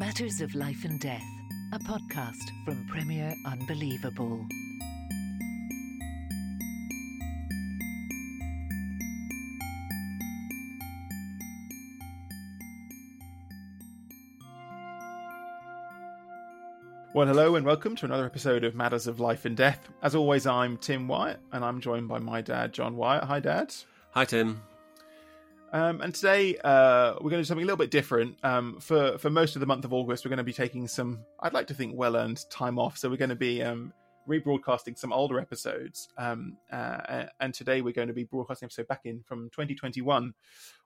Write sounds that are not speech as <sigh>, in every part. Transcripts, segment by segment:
Matters of Life and Death, a podcast from Premier Unbelievable. Well, hello and welcome to another episode of Matters of Life and Death. As always, I'm Tim Wyatt and I'm joined by my dad, John Wyatt. Hi, Dad. Hi, Tim. Um, and today uh, we're going to do something a little bit different. Um, for for most of the month of August, we're going to be taking some, I'd like to think, well earned time off. So we're going to be um, rebroadcasting some older episodes. Um, uh, and today we're going to be broadcasting episode back in from 2021,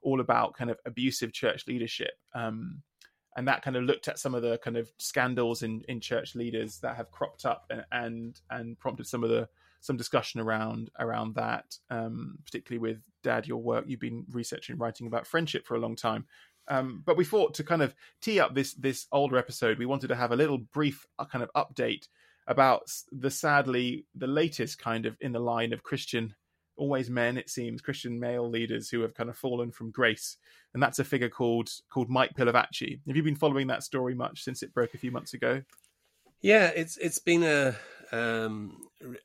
all about kind of abusive church leadership. Um, and that kind of looked at some of the kind of scandals in, in church leaders that have cropped up and, and and prompted some of the some discussion around around that, um, particularly with Dad, your work. You've been researching, writing about friendship for a long time. Um, but we thought to kind of tee up this this older episode, we wanted to have a little brief uh, kind of update about the sadly the latest kind of in the line of Christian always men, it seems, Christian male leaders who have kind of fallen from grace, and that's a figure called called Mike Pilavachi. Have you been following that story much since it broke a few months ago? Yeah, it's it's been a um,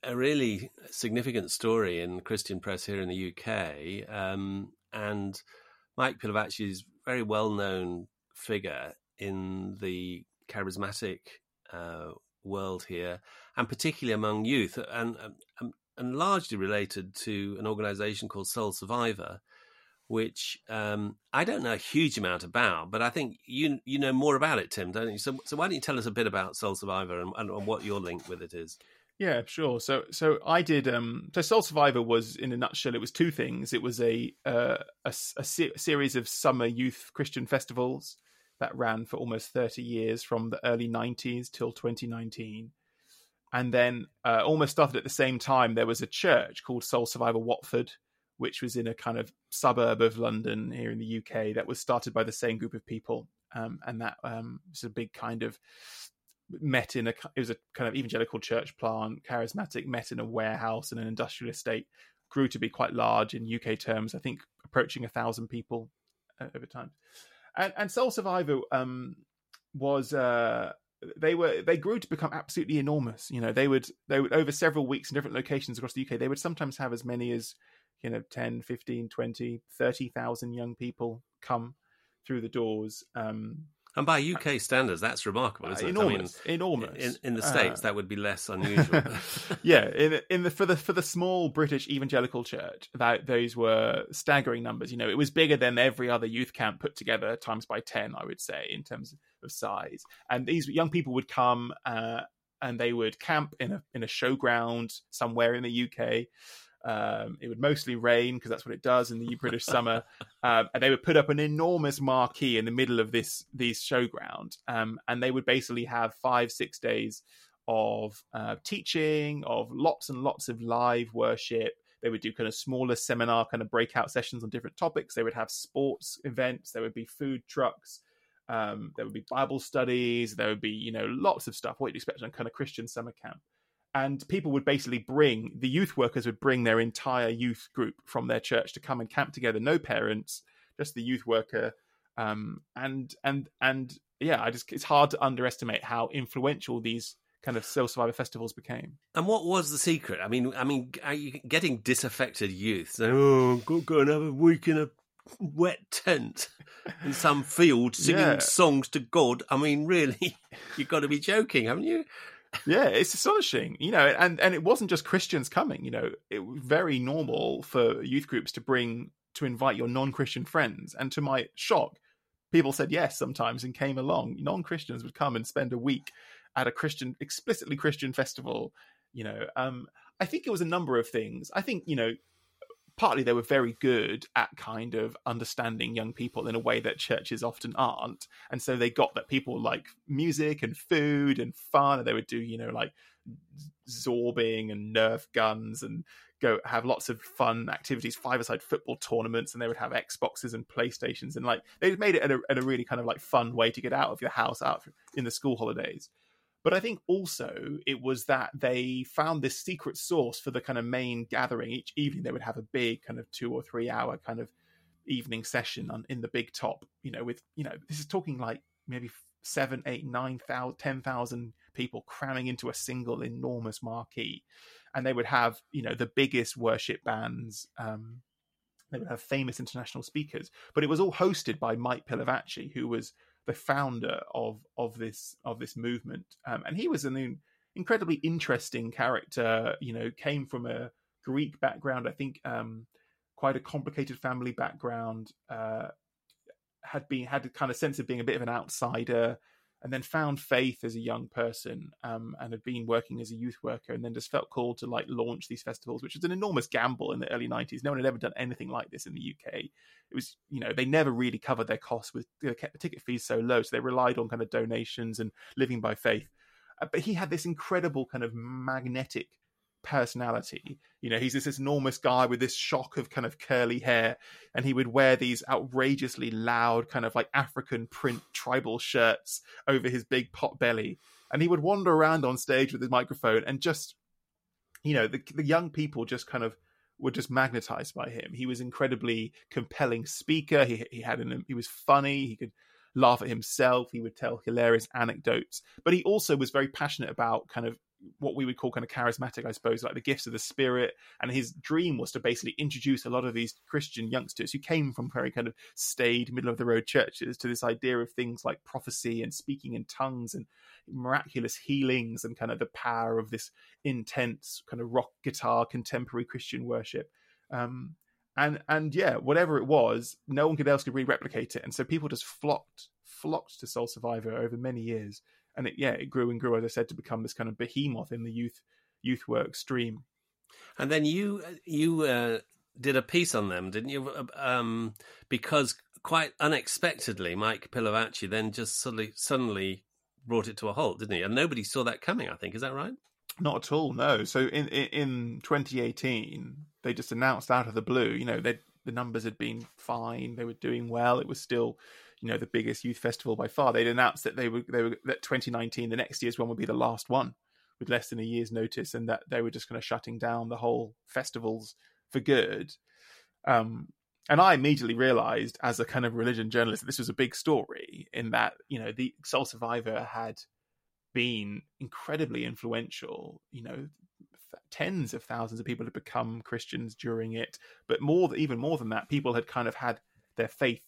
a really significant story in Christian press here in the UK, um, and Mike Pilavachi is a very well known figure in the charismatic uh, world here, and particularly among youth. And um, and largely related to an organization called Soul Survivor, which um, I don't know a huge amount about, but I think you you know more about it, Tim, don't you? So, so why don't you tell us a bit about Soul Survivor and, and, and what your link with it is? Yeah, sure. So, so I did. Um, so, Soul Survivor was, in a nutshell, it was two things. It was a uh, a, a se- series of summer youth Christian festivals that ran for almost thirty years, from the early '90s till 2019 and then uh, almost started at the same time there was a church called soul survivor watford which was in a kind of suburb of london here in the uk that was started by the same group of people. Um, and that um, was a big kind of met in a it was a kind of evangelical church plant charismatic met in a warehouse in an industrial estate grew to be quite large in uk terms i think approaching a thousand people uh, over time. And, and soul survivor um, was uh, they were they grew to become absolutely enormous. You know they would they would over several weeks in different locations across the uk they would sometimes have as many as you know 10 15 20 30,000 young people come through the doors um, and by UK standards, that's remarkable, isn't uh, enormous, it? I mean, enormous. In, in the states, uh, that would be less unusual. <laughs> <laughs> yeah, in, in the for the for the small British evangelical church, that those were staggering numbers. You know, it was bigger than every other youth camp put together, times by ten, I would say, in terms of size. And these young people would come uh, and they would camp in a in a showground somewhere in the UK. Um, it would mostly rain because that's what it does in the British summer, <laughs> um, and they would put up an enormous marquee in the middle of this these showground, um, and they would basically have five six days of uh, teaching, of lots and lots of live worship. They would do kind of smaller seminar kind of breakout sessions on different topics. They would have sports events. There would be food trucks. Um, there would be Bible studies. There would be, you know, lots of stuff. What you'd expect on kind of Christian summer camp and people would basically bring the youth workers would bring their entire youth group from their church to come and camp together no parents just the youth worker. Um, and and and yeah i just it's hard to underestimate how influential these kind of soul survivor festivals became. And what was the secret? I mean i mean are you getting disaffected youth saying oh go, go and have a week in a wet tent in some field singing yeah. songs to god. I mean really <laughs> you've got to be joking haven't you yeah, it's astonishing, you know, and and it wasn't just Christians coming, you know, it was very normal for youth groups to bring to invite your non-Christian friends, and to my shock, people said yes sometimes and came along. Non-Christians would come and spend a week at a Christian, explicitly Christian festival. You know, um, I think it was a number of things. I think you know partly they were very good at kind of understanding young people in a way that churches often aren't. And so they got that people like music and food and fun and they would do you know like zorbing and nerf guns and go have lots of fun activities five-a-side football tournaments and they would have xboxes and playstations. And like they made it a, at a really kind of like fun way to get out of your house out in the school holidays but I think also it was that they found this secret source for the kind of main gathering. Each evening they would have a big kind of two or three hour kind of evening session on in the big top, you know, with you know, this is talking like maybe seven, eight, nine thousand, ten thousand people cramming into a single enormous marquee, and they would have you know the biggest worship bands. Um, they would have famous international speakers, but it was all hosted by Mike Pilavachi, who was the founder of of this of this movement, um, and he was an incredibly interesting character. You know, came from a Greek background, I think, um, quite a complicated family background. Uh, had been had a kind of sense of being a bit of an outsider and then found faith as a young person um, and had been working as a youth worker and then just felt called to like launch these festivals which was an enormous gamble in the early 90s no one had ever done anything like this in the uk it was you know they never really covered their costs with they kept the ticket fees so low so they relied on kind of donations and living by faith. Uh, but he had this incredible kind of magnetic personality. You know, he's this, enormous guy with this shock of kind of curly hair, and he would wear these outrageously loud, kind of like African print tribal shirts over his big pot belly. And he would wander around on stage with his microphone and just, you know, the, the young people just kind of were just magnetized by him. He was incredibly compelling speaker. He he had an he was funny. He could laugh at himself. He would tell hilarious anecdotes, but he also was very passionate about kind of what we would call kind of charismatic, I suppose, like the gifts of the spirit. And his dream was to basically introduce a lot of these Christian youngsters who came from very kind of staid, middle of the road churches to this idea of things like prophecy and speaking in tongues and miraculous healings and kind of the power of this intense kind of rock guitar contemporary Christian worship. Um, and and yeah, whatever it was, no one could else could really replicate it, and so people just flocked flocked to Soul Survivor over many years and it yeah it grew and grew as I said to become this kind of behemoth in the youth youth work stream. And then you you uh, did a piece on them, didn't you? Uh, um, because quite unexpectedly, Mike Pilavachi then just suddenly suddenly brought it to a halt, didn't he? And nobody saw that coming. I think is that right? Not at all. No. So in in, in 2018, they just announced out of the blue. You know, the numbers had been fine. They were doing well. It was still you know the biggest youth festival by far. They'd announced that they were they were that 2019, the next year's one would be the last one with less than a year's notice, and that they were just kind of shutting down the whole festivals for good. Um, and I immediately realized, as a kind of religion journalist, that this was a big story. In that, you know, the Soul Survivor had been incredibly influential. You know, tens of thousands of people had become Christians during it, but more, even more than that, people had kind of had their faith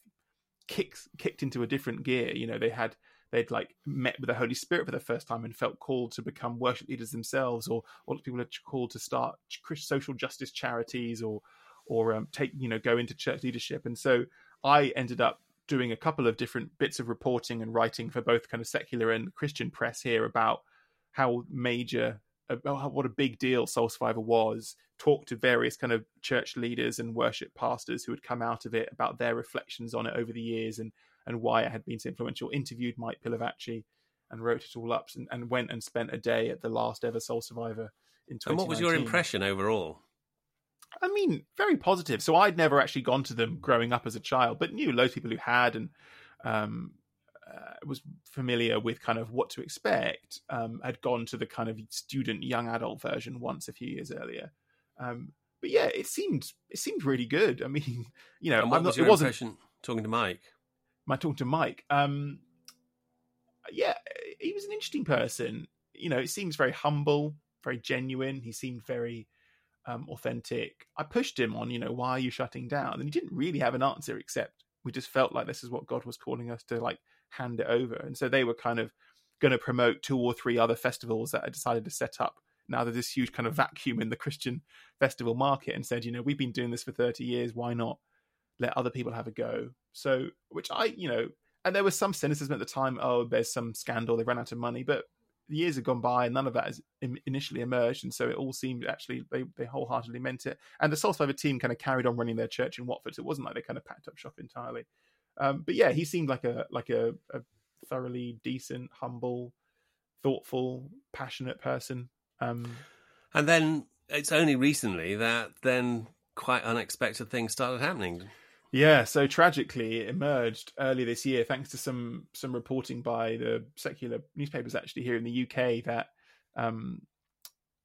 kicked kicked into a different gear. You know, they had they'd like met with the Holy Spirit for the first time and felt called to become worship leaders themselves, or or people are called to start social justice charities, or or um, take you know go into church leadership. And so I ended up doing a couple of different bits of reporting and writing for both kind of secular and Christian press here about how major what a big deal Soul Survivor was. Talked to various kind of church leaders and worship pastors who had come out of it about their reflections on it over the years and and why it had been so influential. Interviewed Mike Pilavachi and wrote it all up and, and went and spent a day at the last ever Soul Survivor in 2019. And what was your impression overall? I mean, very positive. So I'd never actually gone to them growing up as a child, but knew loads of people who had, and um, uh, was familiar with kind of what to expect, um, had gone to the kind of student young adult version once a few years earlier. Um, but yeah, it seemed it seemed really good. I mean, <laughs> you know, and what I'm was not, your it wasn't talking to Mike? my talking to Mike. Um, yeah, he was an interesting person. You know, it seems very humble, very genuine. He seemed very um, authentic. I pushed him on, you know, why are you shutting down? And he didn't really have an answer except we just felt like this is what God was calling us to like hand it over. And so they were kind of going to promote two or three other festivals that I decided to set up. Now there's this huge kind of vacuum in the Christian festival market and said, you know, we've been doing this for 30 years. Why not let other people have a go? So, which I, you know, and there was some cynicism at the time. Oh, there's some scandal. They ran out of money, but the years have gone by and none of that has initially emerged. And so it all seemed actually they, they wholeheartedly meant it. And the Soul Survivor team kind of carried on running their church in Watford. So it wasn't like they kind of packed up shop entirely. Um, but yeah, he seemed like a like a, a, thoroughly decent, humble, thoughtful, passionate person. Um, and then it's only recently that then quite unexpected things started happening. Yeah, so tragically, it emerged early this year, thanks to some some reporting by the secular newspapers actually here in the UK that um,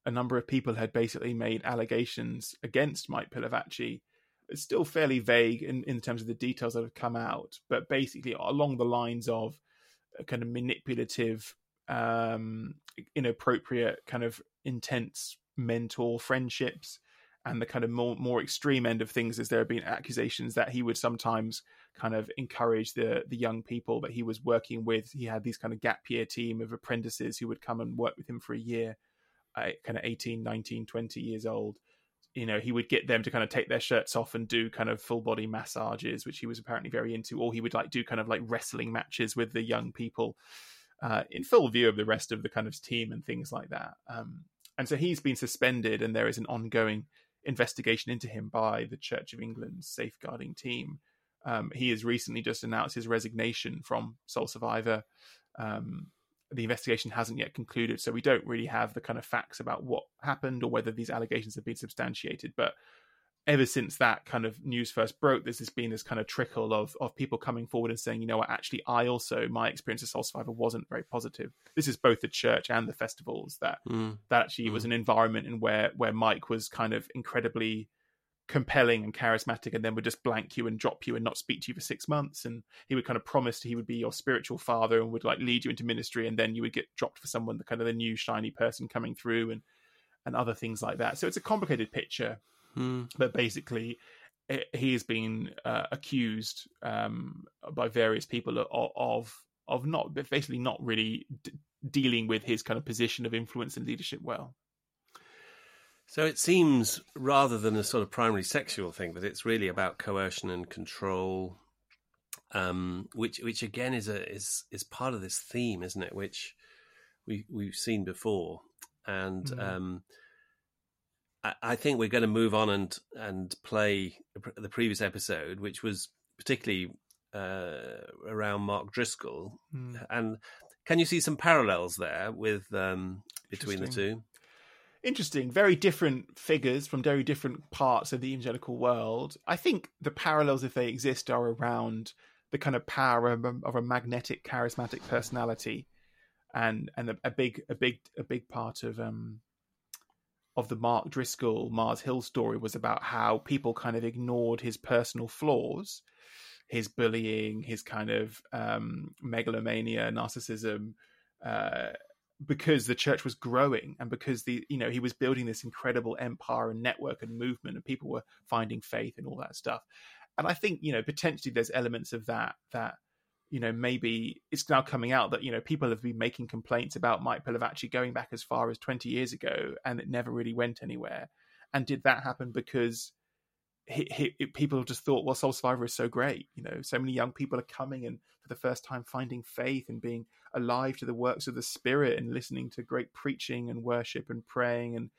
a number of people had basically made allegations against Mike Pilavachi it's still fairly vague in, in terms of the details that have come out, but basically along the lines of a kind of manipulative, um, inappropriate, kind of intense mentor friendships. And the kind of more more extreme end of things is there have been accusations that he would sometimes kind of encourage the the young people that he was working with. He had these kind of gap year team of apprentices who would come and work with him for a year, uh, kind of 18, 19, 20 years old. You know, he would get them to kind of take their shirts off and do kind of full body massages, which he was apparently very into, or he would like do kind of like wrestling matches with the young people uh, in full view of the rest of the kind of team and things like that. Um, and so he's been suspended, and there is an ongoing investigation into him by the Church of England's safeguarding team. Um, he has recently just announced his resignation from Soul Survivor. Um, the investigation hasn't yet concluded, so we don't really have the kind of facts about what happened or whether these allegations have been substantiated. But ever since that kind of news first broke, there's just been this kind of trickle of of people coming forward and saying, you know what, actually, I also my experience as Soul Survivor wasn't very positive. This is both the church and the festivals that Mm. that actually was an environment in where where Mike was kind of incredibly compelling and charismatic and then would just blank you and drop you and not speak to you for six months and he would kind of promise he would be your spiritual father and would like lead you into ministry and then you would get dropped for someone the kind of the new shiny person coming through and and other things like that so it's a complicated picture Mm. but basically eh, he has been uh, accused um, by various people of, of of not basically not really d- dealing with his kind of position of influence and leadership well. So it seems rather than a sort of primary sexual thing, that it's really about coercion and control, um, which which again is a is is part of this theme, isn't it? Which we we've seen before, and Mm. um, I, I think we're going to move on and and play the previous episode, which was particularly uh, around Mark Driscoll, and can you see some parallels there with um, between the two? Interesting, very different figures from very different parts of the evangelical world. I think the parallels, if they exist, are around the kind of power of a, of a magnetic, charismatic personality, and and a, a big, a big, a big part of um of the Mark Driscoll Mars Hill story was about how people kind of ignored his personal flaws, his bullying, his kind of um, megalomania, narcissism, uh, because the church was growing and because the you know he was building this incredible empire and network and movement, and people were finding faith and all that stuff. And I think you know potentially there's elements of that that you know maybe it's now coming out that you know people have been making complaints about Mike Pilavachi going back as far as 20 years ago and it never really went anywhere and did that happen because he, he, people just thought well Soul Survivor is so great you know so many young people are coming and for the first time finding faith and being alive to the works of the spirit and listening to great preaching and worship and praying and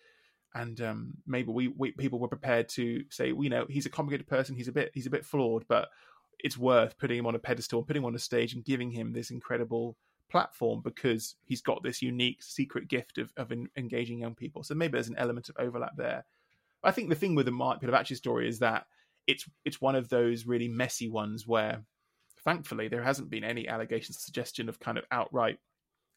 and um, maybe we, we people were prepared to say well, you know he's a complicated person he's a bit he's a bit flawed but it's worth putting him on a pedestal, putting him on a stage, and giving him this incredible platform because he's got this unique secret gift of, of en- engaging young people. So maybe there's an element of overlap there. I think the thing with the Mark Pilavachi story is that it's it's one of those really messy ones where, thankfully, there hasn't been any allegations, suggestion of kind of outright,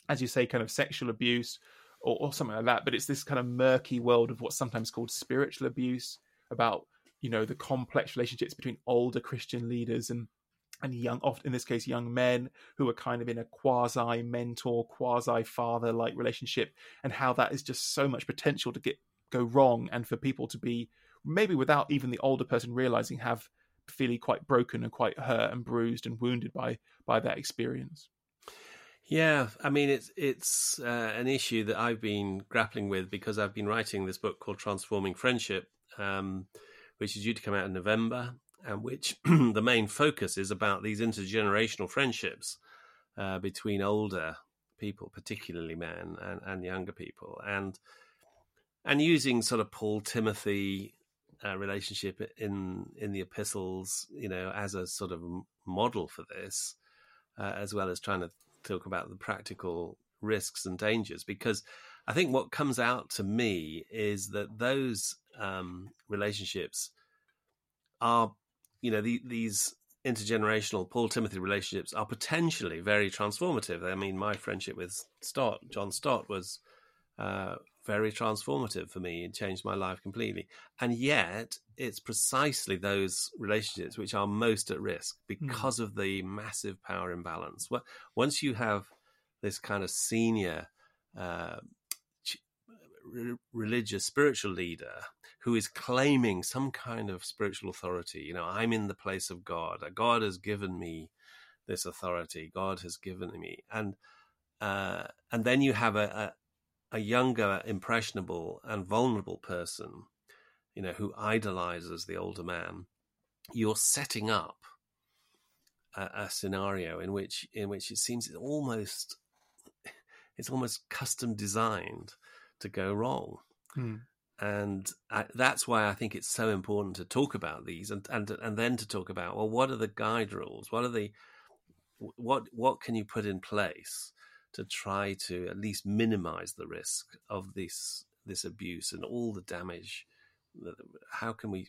as you say, kind of sexual abuse or, or something like that. But it's this kind of murky world of what's sometimes called spiritual abuse about you know the complex relationships between older Christian leaders and and young, often in this case, young men who are kind of in a quasi mentor, quasi father like relationship, and how that is just so much potential to get go wrong, and for people to be maybe without even the older person realizing have feeling quite broken and quite hurt and bruised and wounded by by that experience. Yeah, I mean it's it's uh, an issue that I've been grappling with because I've been writing this book called Transforming Friendship, um, which is due to come out in November, and which <clears throat> the main focus is about these intergenerational friendships uh, between older people, particularly men and, and younger people, and and using sort of Paul Timothy uh, relationship in in the epistles, you know, as a sort of model for this, uh, as well as trying to talk about the practical risks and dangers. Because I think what comes out to me is that those um, relationships are, you know, the, these intergenerational Paul Timothy relationships are potentially very transformative. I mean, my friendship with Stott, John Stott, was uh, very transformative for me. It changed my life completely. And yet, it's precisely those relationships which are most at risk hmm. because mm. of the massive power imbalance. Once you have this kind of senior uh, religious spiritual leader who is claiming some kind of spiritual authority, you know, I'm in the place of God. God has given me this authority. God has given me, and uh, and then you have a, a, younger, impressionable, and vulnerable person, you know, who idolizes the older man. You're setting up a, a scenario in which in which it seems it's almost <laughs> it's almost custom designed to go wrong. Hmm. And I, that's why I think it's so important to talk about these and, and and then to talk about well, what are the guide rules? What are the what what can you put in place to try to at least minimize the risk of this this abuse and all the damage how can we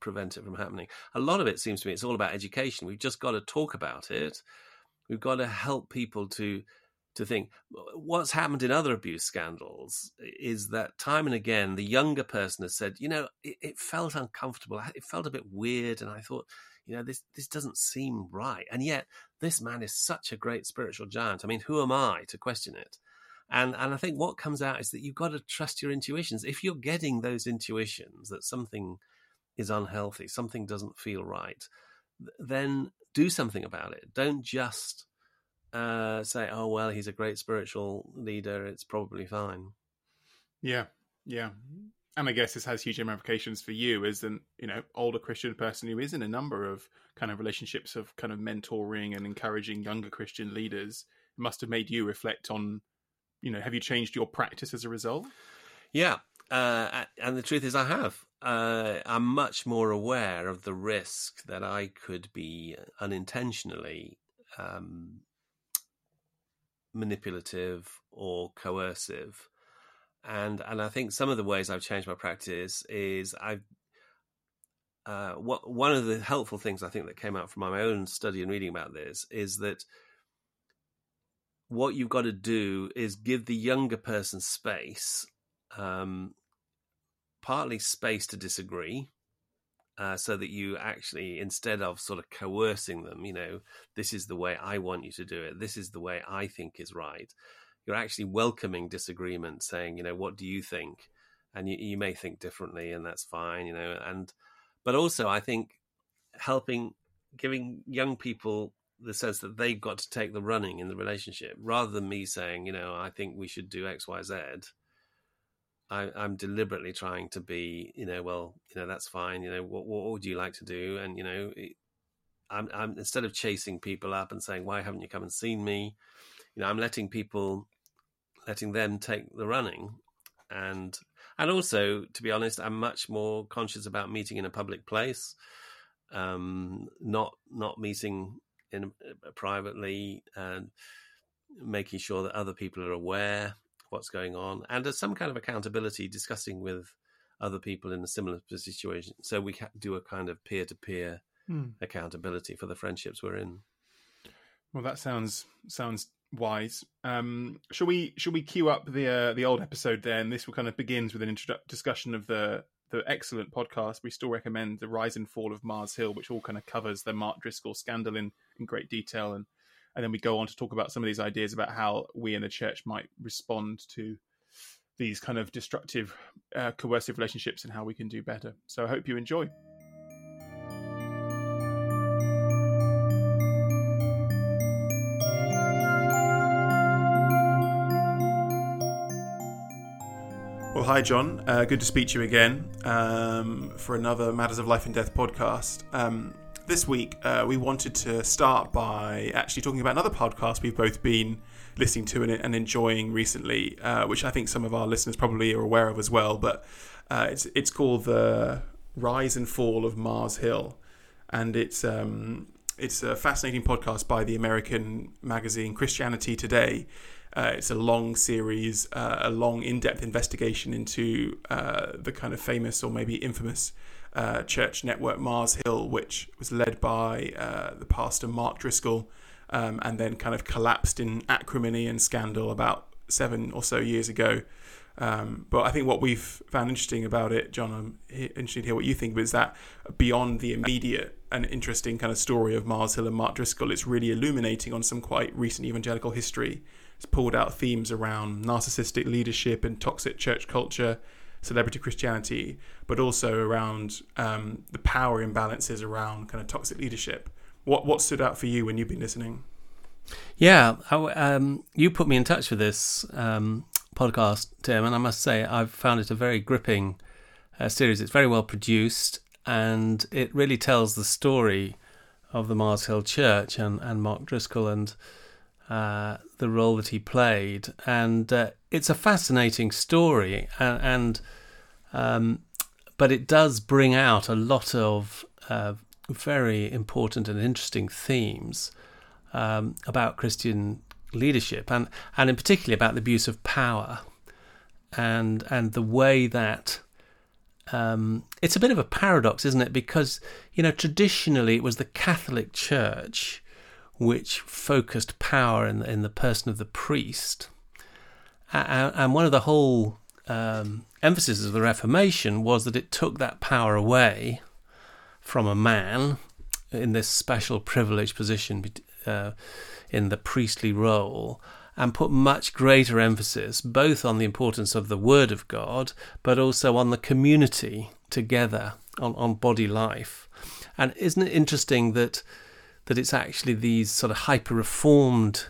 prevent it from happening? A lot of it seems to me it's all about education. We've just got to talk about it. We've got to help people to to think what's happened in other abuse scandals is that time and again the younger person has said you know it, it felt uncomfortable. It felt a bit weird and i thought you know this this doesn't seem right. And yet this man is such a great spiritual giant. I mean who am i to question it? And and i think what comes out is that you've got to trust your intuitions. If you're getting those intuitions that something is unhealthy something doesn't feel right then do something about it. Don't just uh, say oh well he's a great spiritual leader. It's probably fine. Yeah. Yeah and I guess this has huge ramifications for you as an you know older Christian person who is in a number of kind of relationships of kind of mentoring and encouraging younger Christian leaders. It must have made you reflect on, you know, have you changed your practice as a result? Yeah, uh, and the truth is, I have. Uh, I'm much more aware of the risk that I could be unintentionally um, manipulative or coercive and and I think some of the ways I've changed my practice is I've uh, what one of the helpful things I think that came out from my own study and reading about this is that what you've got to do is give the younger person space, um, partly space to disagree, uh, so that you actually, instead of sort of coercing them, you know, this is the way I want you to do it, this is the way I think is right, you're actually welcoming disagreement, saying, you know, what do you think? And you, you may think differently, and that's fine, you know. And but also, I think helping, giving young people the sense that they've got to take the running in the relationship, rather than me saying, you know, I think we should do X, Y, Z. I, I'm deliberately trying to be, you know, well, you know, that's fine. You know, what, what would you like to do? And you know, I'm, I'm instead of chasing people up and saying, why haven't you come and seen me? You know, I'm letting people letting them take the running. And and also to be honest i'm much more conscious about meeting in a public place um, not not meeting in uh, privately and making sure that other people are aware what's going on and there's some kind of accountability discussing with other people in a similar situation. So we do a kind of peer-to-peer hmm. accountability for the friendships we're in. Well that sounds sounds wise. Um, shall we shall we cue up the uh, the old episode then? This will kind of begins with an introdu- discussion of the the excellent podcast. We still recommend the rise and fall of Mars Hill, which all kind of covers the Mark Driscoll scandal in in great detail, and and then we go on to talk about some of these ideas about how we in the church might respond to these kind of destructive, uh, coercive relationships and how we can do better. So I hope you enjoy. Hi, John. Uh, good to speak to you again um, for another Matters of Life and Death podcast. Um, this week, uh, we wanted to start by actually talking about another podcast we've both been listening to and, and enjoying recently, uh, which I think some of our listeners probably are aware of as well. But uh, it's it's called the Rise and Fall of Mars Hill, and it's um, it's a fascinating podcast by the American magazine Christianity Today. Uh, it's a long series, uh, a long, in depth investigation into uh, the kind of famous or maybe infamous uh, church network Mars Hill, which was led by uh, the pastor Mark Driscoll um, and then kind of collapsed in acrimony and scandal about seven or so years ago. Um, but I think what we've found interesting about it, John, I'm interested to hear what you think, but is that beyond the immediate and interesting kind of story of Mars Hill and Mark Driscoll, it's really illuminating on some quite recent evangelical history. It's pulled out themes around narcissistic leadership and toxic church culture, celebrity Christianity, but also around um, the power imbalances around kind of toxic leadership. What what stood out for you when you've been listening? Yeah, I, um, you put me in touch with this um, podcast, Tim, and I must say I've found it a very gripping uh, series. It's very well produced, and it really tells the story of the Mars Hill Church and, and Mark Driscoll and uh, the role that he played. And uh, it's a fascinating story, and, and um, but it does bring out a lot of uh, very important and interesting themes um, about Christian leadership and, and in particular about the abuse of power and and the way that um, it's a bit of a paradox, isn't it? Because you know traditionally it was the Catholic Church which focused power in in the person of the priest, and, and one of the whole um, emphasis of the Reformation was that it took that power away from a man in this special privileged position uh, in the priestly role and put much greater emphasis both on the importance of the Word of God, but also on the community together, on, on body life. And isn't it interesting that that it's actually these sort of hyper reformed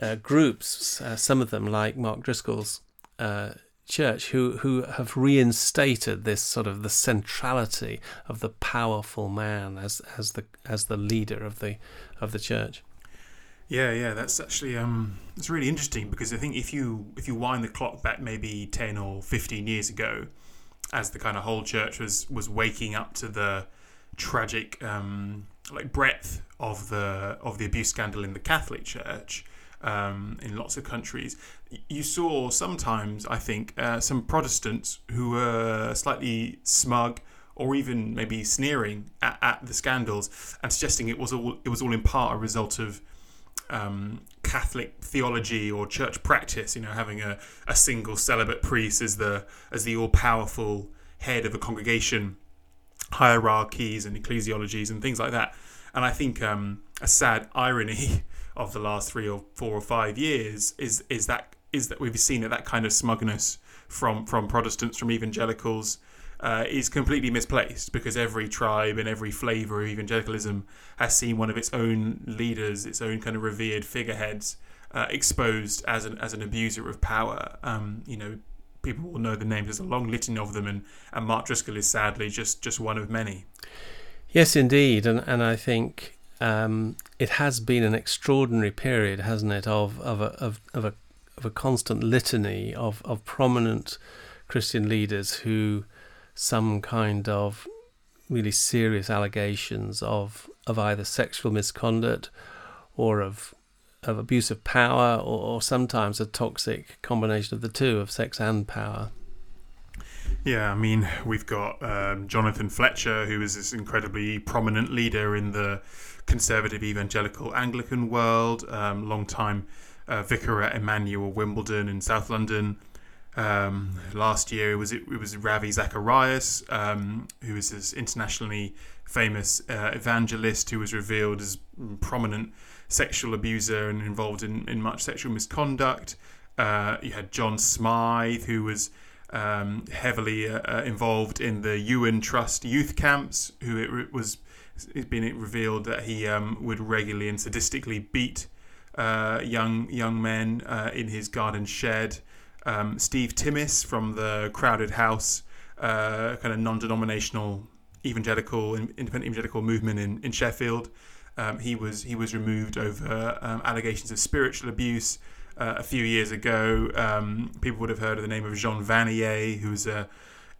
uh, groups, uh, some of them like Mark Driscoll's uh, church, who who have reinstated this sort of the centrality of the powerful man as as the as the leader of the of the church. Yeah, yeah, that's actually um, it's really interesting because I think if you if you wind the clock back maybe ten or fifteen years ago, as the kind of whole church was was waking up to the tragic um, like breadth of the of the abuse scandal in the Catholic Church um, in lots of countries, you saw sometimes I think uh, some Protestants who were slightly smug or even maybe sneering at, at the scandals and suggesting it was all it was all in part a result of um, Catholic theology or church practice. You know, having a, a single celibate priest as the as the all powerful head of a congregation, hierarchies and ecclesiologies and things like that. And I think um, a sad irony <laughs> of the last three or four or five years is is that is that we've seen that that kind of smugness from from Protestants, from evangelicals, uh, is completely misplaced because every tribe and every flavour of evangelicalism has seen one of its own leaders, its own kind of revered figureheads, uh, exposed as an as an abuser of power. Um, you know, people will know the names. There's a long litany of them, and, and Mark Driscoll is sadly just just one of many. Yes, indeed, and and I think um, it has been an extraordinary period, hasn't it, of of a of, of a of a constant litany of of prominent Christian leaders who some kind of really serious allegations of of either sexual misconduct or of of abuse of power or, or sometimes a toxic combination of the two of sex and power. Yeah, I mean, we've got um, Jonathan Fletcher, who is this incredibly prominent leader in the conservative evangelical Anglican world, um, long time uh, vicar at Emmanuel Wimbledon in South London. Um, last year it was it, was Ravi Zacharias, um, who is this internationally famous uh, evangelist who was revealed as prominent sexual abuser and involved in, in much sexual misconduct. Uh, you had John Smyth, who was um, heavily uh, uh involved in the Iwerne Trust youth camps, who it was it's been revealed that he um, would regularly and sadistically beat uh, young young men uh, in his garden shed um, Steve Timmis from the Crowded House, uh, kind of non-denominational evangelical independent evangelical movement in in Sheffield. Um, he was he was removed over um, allegations of spiritual abuse uh, a few years ago. Um, people would have heard of the name of Jean Vanier, who's a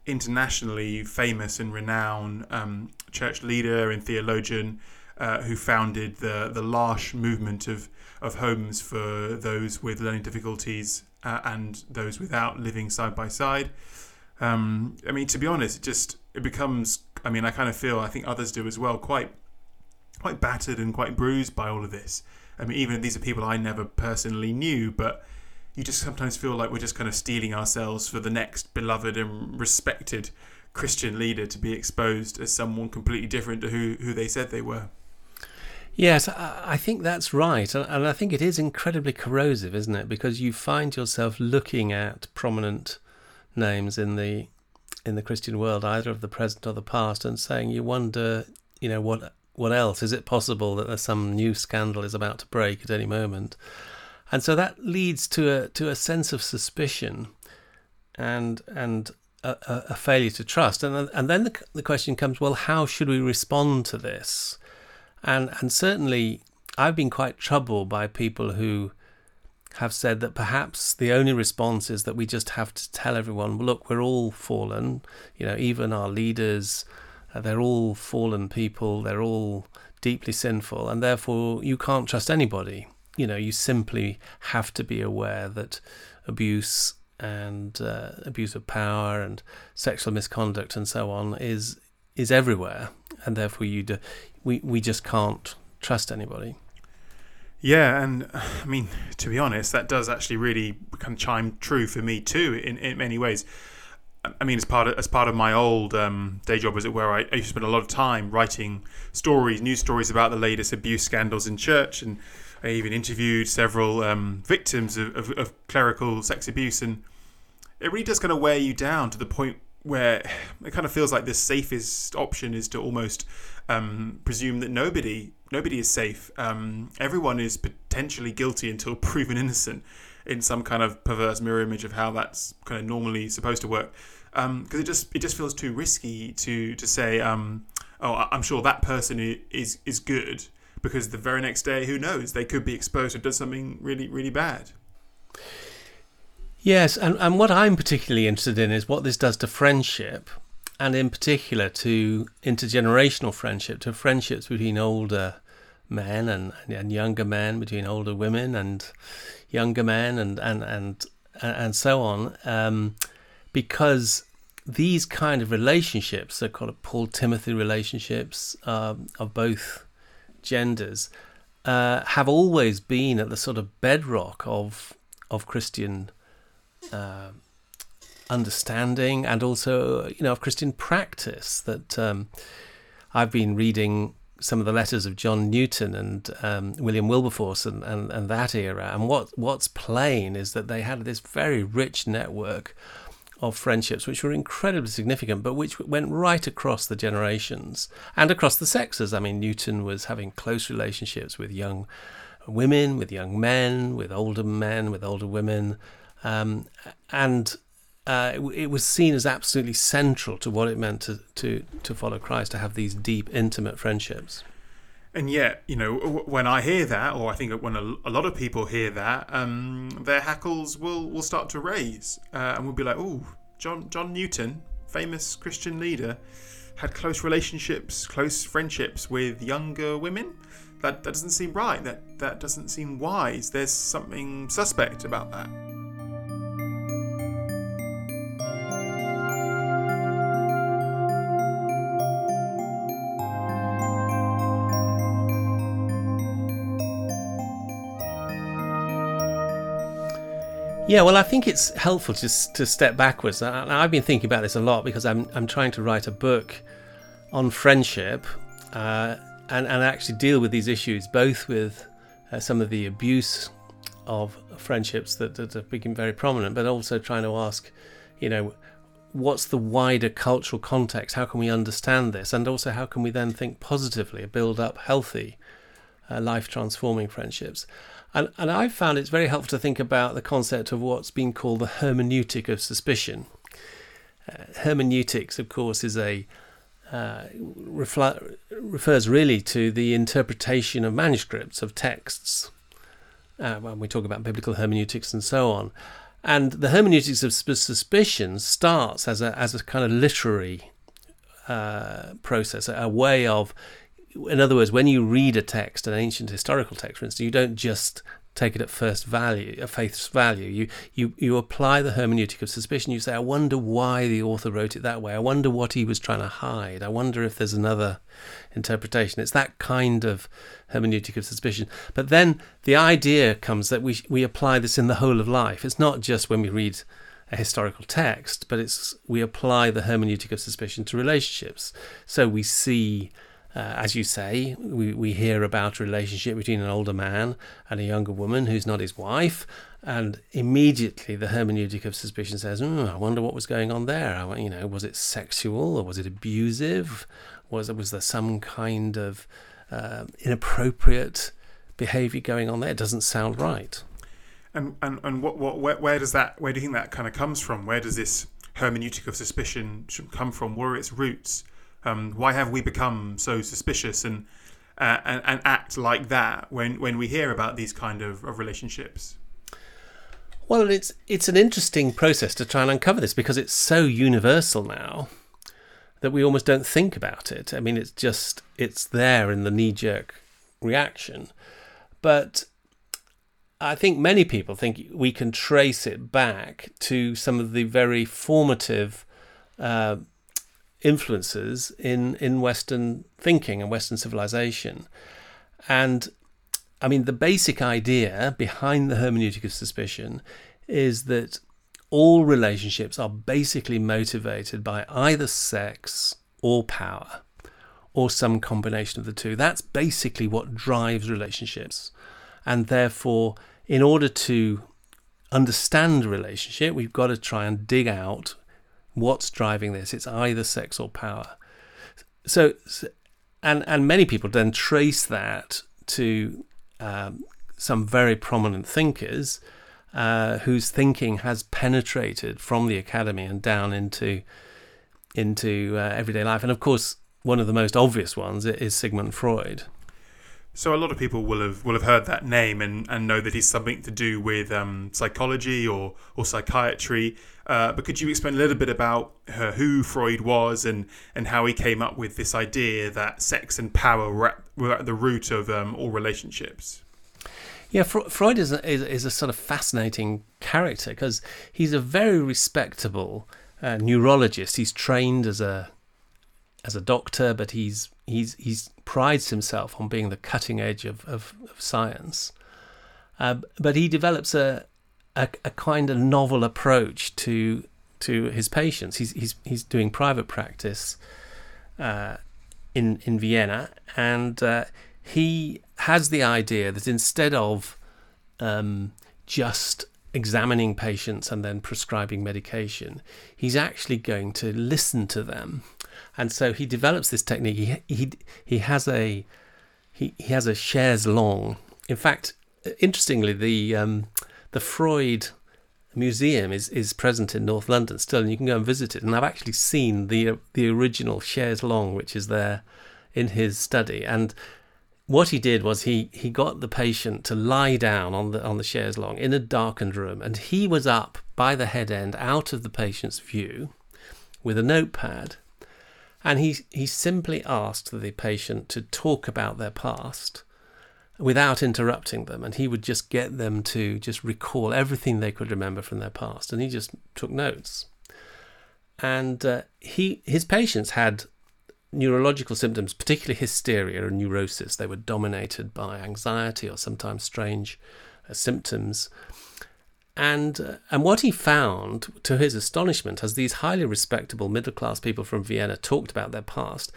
internationally famous and renowned um, church leader and theologian uh, who founded the the L'Arche movement of of homes for those with learning difficulties uh, and those without living side by side. Um, I mean, to be honest, it just it becomes. I mean, I kind of feel I think others do as well. Quite, quite battered and quite bruised by all of this. I mean, even these are people I never personally knew, but you just sometimes feel like we're just kind of steeling ourselves for the next beloved and respected Christian leader to be exposed as someone completely different to who, who they said they were. Yes, I think that's right. And I think it is incredibly corrosive, isn't it? Because you find yourself looking at prominent names in the in the Christian world, either of the present or the past, and saying you wonder, you know, what what else? Is it possible that there's some new scandal is about to break at any moment? And so that leads to a to a sense of suspicion and and a, a failure to trust. And and then the, the question comes, well, how should we respond to this? And and certainly I've been quite troubled by people who have said that perhaps the only response is that we just have to tell everyone, look, we're all fallen. You know, even our leaders, uh, they're all fallen people. They're all deeply sinful, and therefore you can't trust anybody. You know, you simply have to be aware that abuse and uh, abuse of power and sexual misconduct and so on is is everywhere, and therefore you do, we we just can't trust anybody. Yeah, and I mean, to be honest, that does actually really kind of chime true for me too in, in many ways. I mean, as part of as part of my old um, day job, as it were, I, I, used to spend a lot of time writing stories, news stories about the latest abuse scandals in church, and I even interviewed several um, victims of, of, of clerical sex abuse, and it really does kind of wear you down to the point where <sighs> it kind of feels like the safest option is to almost um, presume that nobody nobody is safe. Um, everyone is potentially guilty until <laughs> proven innocent in some kind of perverse mirror image of how that's kind of normally supposed to work. Because um, it just it just feels too risky to to say, um, oh, I'm sure that person is is good because the very next day, who knows, they could be exposed or done something really really bad. Yes, and, and what I'm particularly interested in is what this does to friendship, and in particular to intergenerational friendship, to friendships between older men and, and younger men, between older women and younger men, and and and and so on, um, because these kind of relationships, they're called Paul Timothy relationships um, of both genders, uh, have always been at the sort of bedrock of of Christian uh, understanding and also, you know, of Christian practice. That um, I've been reading some of the letters of John Newton and um, William Wilberforce and, and, and that era. And what what's plain is that they had this very rich network of friendships which were incredibly significant, but which went right across the generations and across the sexes. I mean, Newton was having close relationships with young women, with young men, with older men, with older women. Um, and uh, it, it, was seen as absolutely central to what it meant to, to, to follow Christ, to have these deep, intimate friendships. And yet, you know, when I hear that, or I think when a, a lot of people hear that, um, their hackles will, will start to raise, uh, and we'll be like, "Oh, John John Newton, famous Christian leader, had close relationships, close friendships with younger women. That that doesn't seem right. That that doesn't seem wise. There's something suspect about that." Yeah, well, I think it's helpful just to step backwards. I've been thinking about this a lot because I'm I'm trying to write a book on friendship uh, and and actually deal with these issues, both with uh, some of the abuse of friendships that, that have become very prominent, but also trying to ask, you know, what's the wider cultural context? How can we understand this, and also how can we then think positively, build up healthy, uh, life transforming friendships? And, and I've found it's very helpful to think about the concept of what's been called the hermeneutic of suspicion. Uh, hermeneutics, of course, is a uh, refl- refers really to the interpretation of manuscripts of texts. Uh, when we talk about biblical hermeneutics and so on, and the hermeneutics of suspicion starts as a as a kind of literary uh, process, a way of in other words, when you read a text, an ancient historical text, for instance, you don't just take it at first value, at face value. You, you, you apply the hermeneutic of suspicion. You say, I wonder why the author wrote it that way. I wonder what he was trying to hide. I wonder if there's another interpretation. It's that kind of hermeneutic of suspicion. But then the idea comes that we, we apply this in the whole of life. It's not just when we read a historical text, but it's we apply the hermeneutic of suspicion to relationships. So we see uh, as you say, we, we hear about a relationship between an older man and a younger woman who's not his wife, and immediately the hermeneutic of suspicion says, mm, "I wonder what was going on there. I, you know, was it sexual or was it abusive? Was was there some kind of uh, inappropriate behaviour going on there? It doesn't sound right." And and and what what where, where does that where do you think that kind of comes from? Where does this hermeneutic of suspicion come from? Where are its roots? Um, why have we become so suspicious and, uh, and and act like that when when we hear about these kind of, of relationships? Well, it's it's an interesting process to try and uncover this because it's so universal now that we almost don't think about it. I mean, it's just it's there in the knee jerk reaction, but I think many people think we can trace it back to some of the very formative uh, influences in in Western thinking and Western civilization. And I mean, the basic idea behind the hermeneutic of suspicion is that all relationships are basically motivated by either sex or power or some combination of the two. That's basically what drives relationships. And therefore, in order to understand a relationship, we've got to try and dig out what's driving this. It's either sex or power. So, and and many people then trace that to um, some very prominent thinkers uh, whose thinking has penetrated from the academy and down into into uh, everyday life. And of course, one of the most obvious ones is Sigmund Freud. So a lot of people will have will have heard that name and, and know that he's something to do with um, psychology or or psychiatry. Uh, but could you explain a little bit about uh, who Freud was and, and how he came up with this idea that sex and power were at, were at the root of um, all relationships? Yeah, Freud is a, is, is, a sort of fascinating character because he's a very respectable uh, neurologist. He's trained as a as a doctor, but he's he's he's prides himself on being the cutting edge of of, of science. Uh, but he develops a, a, a kind of novel approach to to his patients. He's he's he's doing private practice uh, in in Vienna, and uh, he has the idea that instead of um, just examining patients and then prescribing medication, he's actually going to listen to them, and so he develops this technique. He he he has a he, he has a chaise longue. In fact, interestingly, the um, the Freud museum is, is present in North London still, and you can go and visit it. And I've actually seen the the original chaise longue, which is there in his study. And what he did was he he got the patient to lie down on the on the chaise longue in a darkened room, and he was up by the head end, out of the patient's view, with a notepad. And he he simply asked the patient to talk about their past without interrupting them and he would just get them to just recall everything they could remember from their past and he just took notes and uh, he his patients had neurological symptoms particularly hysteria and neurosis they were dominated by anxiety or sometimes strange uh, symptoms and uh, and what he found to his astonishment as these highly respectable middle class people from Vienna talked about their past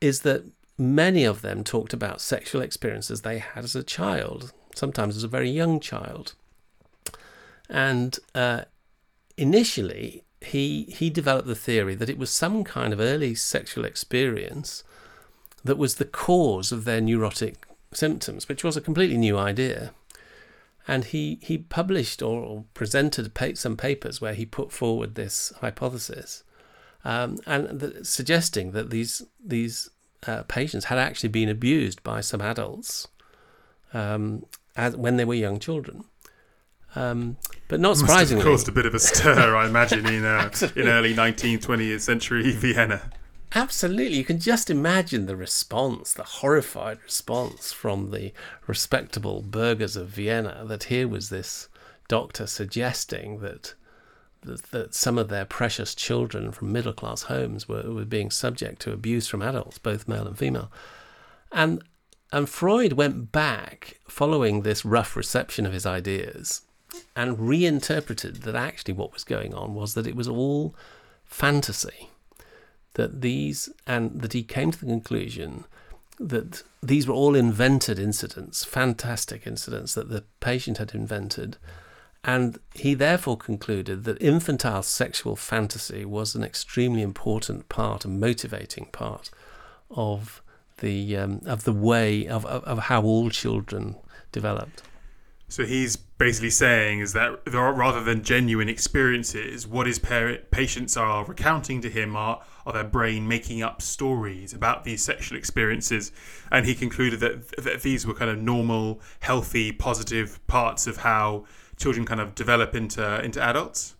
is that many of them talked about sexual experiences they had as a child, sometimes as a very young child. And uh, initially, he he developed the theory that it was some kind of early sexual experience that was the cause of their neurotic symptoms, which was a completely new idea. And he, he published or, presented some papers where he put forward this hypothesis, um, and the, suggesting that these these uh, patients had actually been abused by some adults um, as, when they were young children. Um, but not surprisingly, must have caused a bit of a stir, I imagine, in uh, <laughs> in early 19th, 20th century Vienna. Absolutely. You can just imagine the response, the horrified response from the respectable burghers of Vienna that here was this doctor suggesting that that, that some of their precious children from middle class homes were, were being subject to abuse from adults, both male and female. And and Freud went back following this rough reception of his ideas and reinterpreted that actually what was going on was that it was all fantasy. That these, and that he came to the conclusion that these were all invented incidents, fantastic incidents that the patient had invented. And he therefore concluded that infantile sexual fantasy was an extremely important part, a motivating part of the um, of the way of, of, of how all children developed. So he's basically saying is that rather than genuine experiences, what his patients are recounting to him are, are their brain making up stories about these sexual experiences. And he concluded that, that these were kind of normal, healthy, positive parts of how children kind of develop into into adults.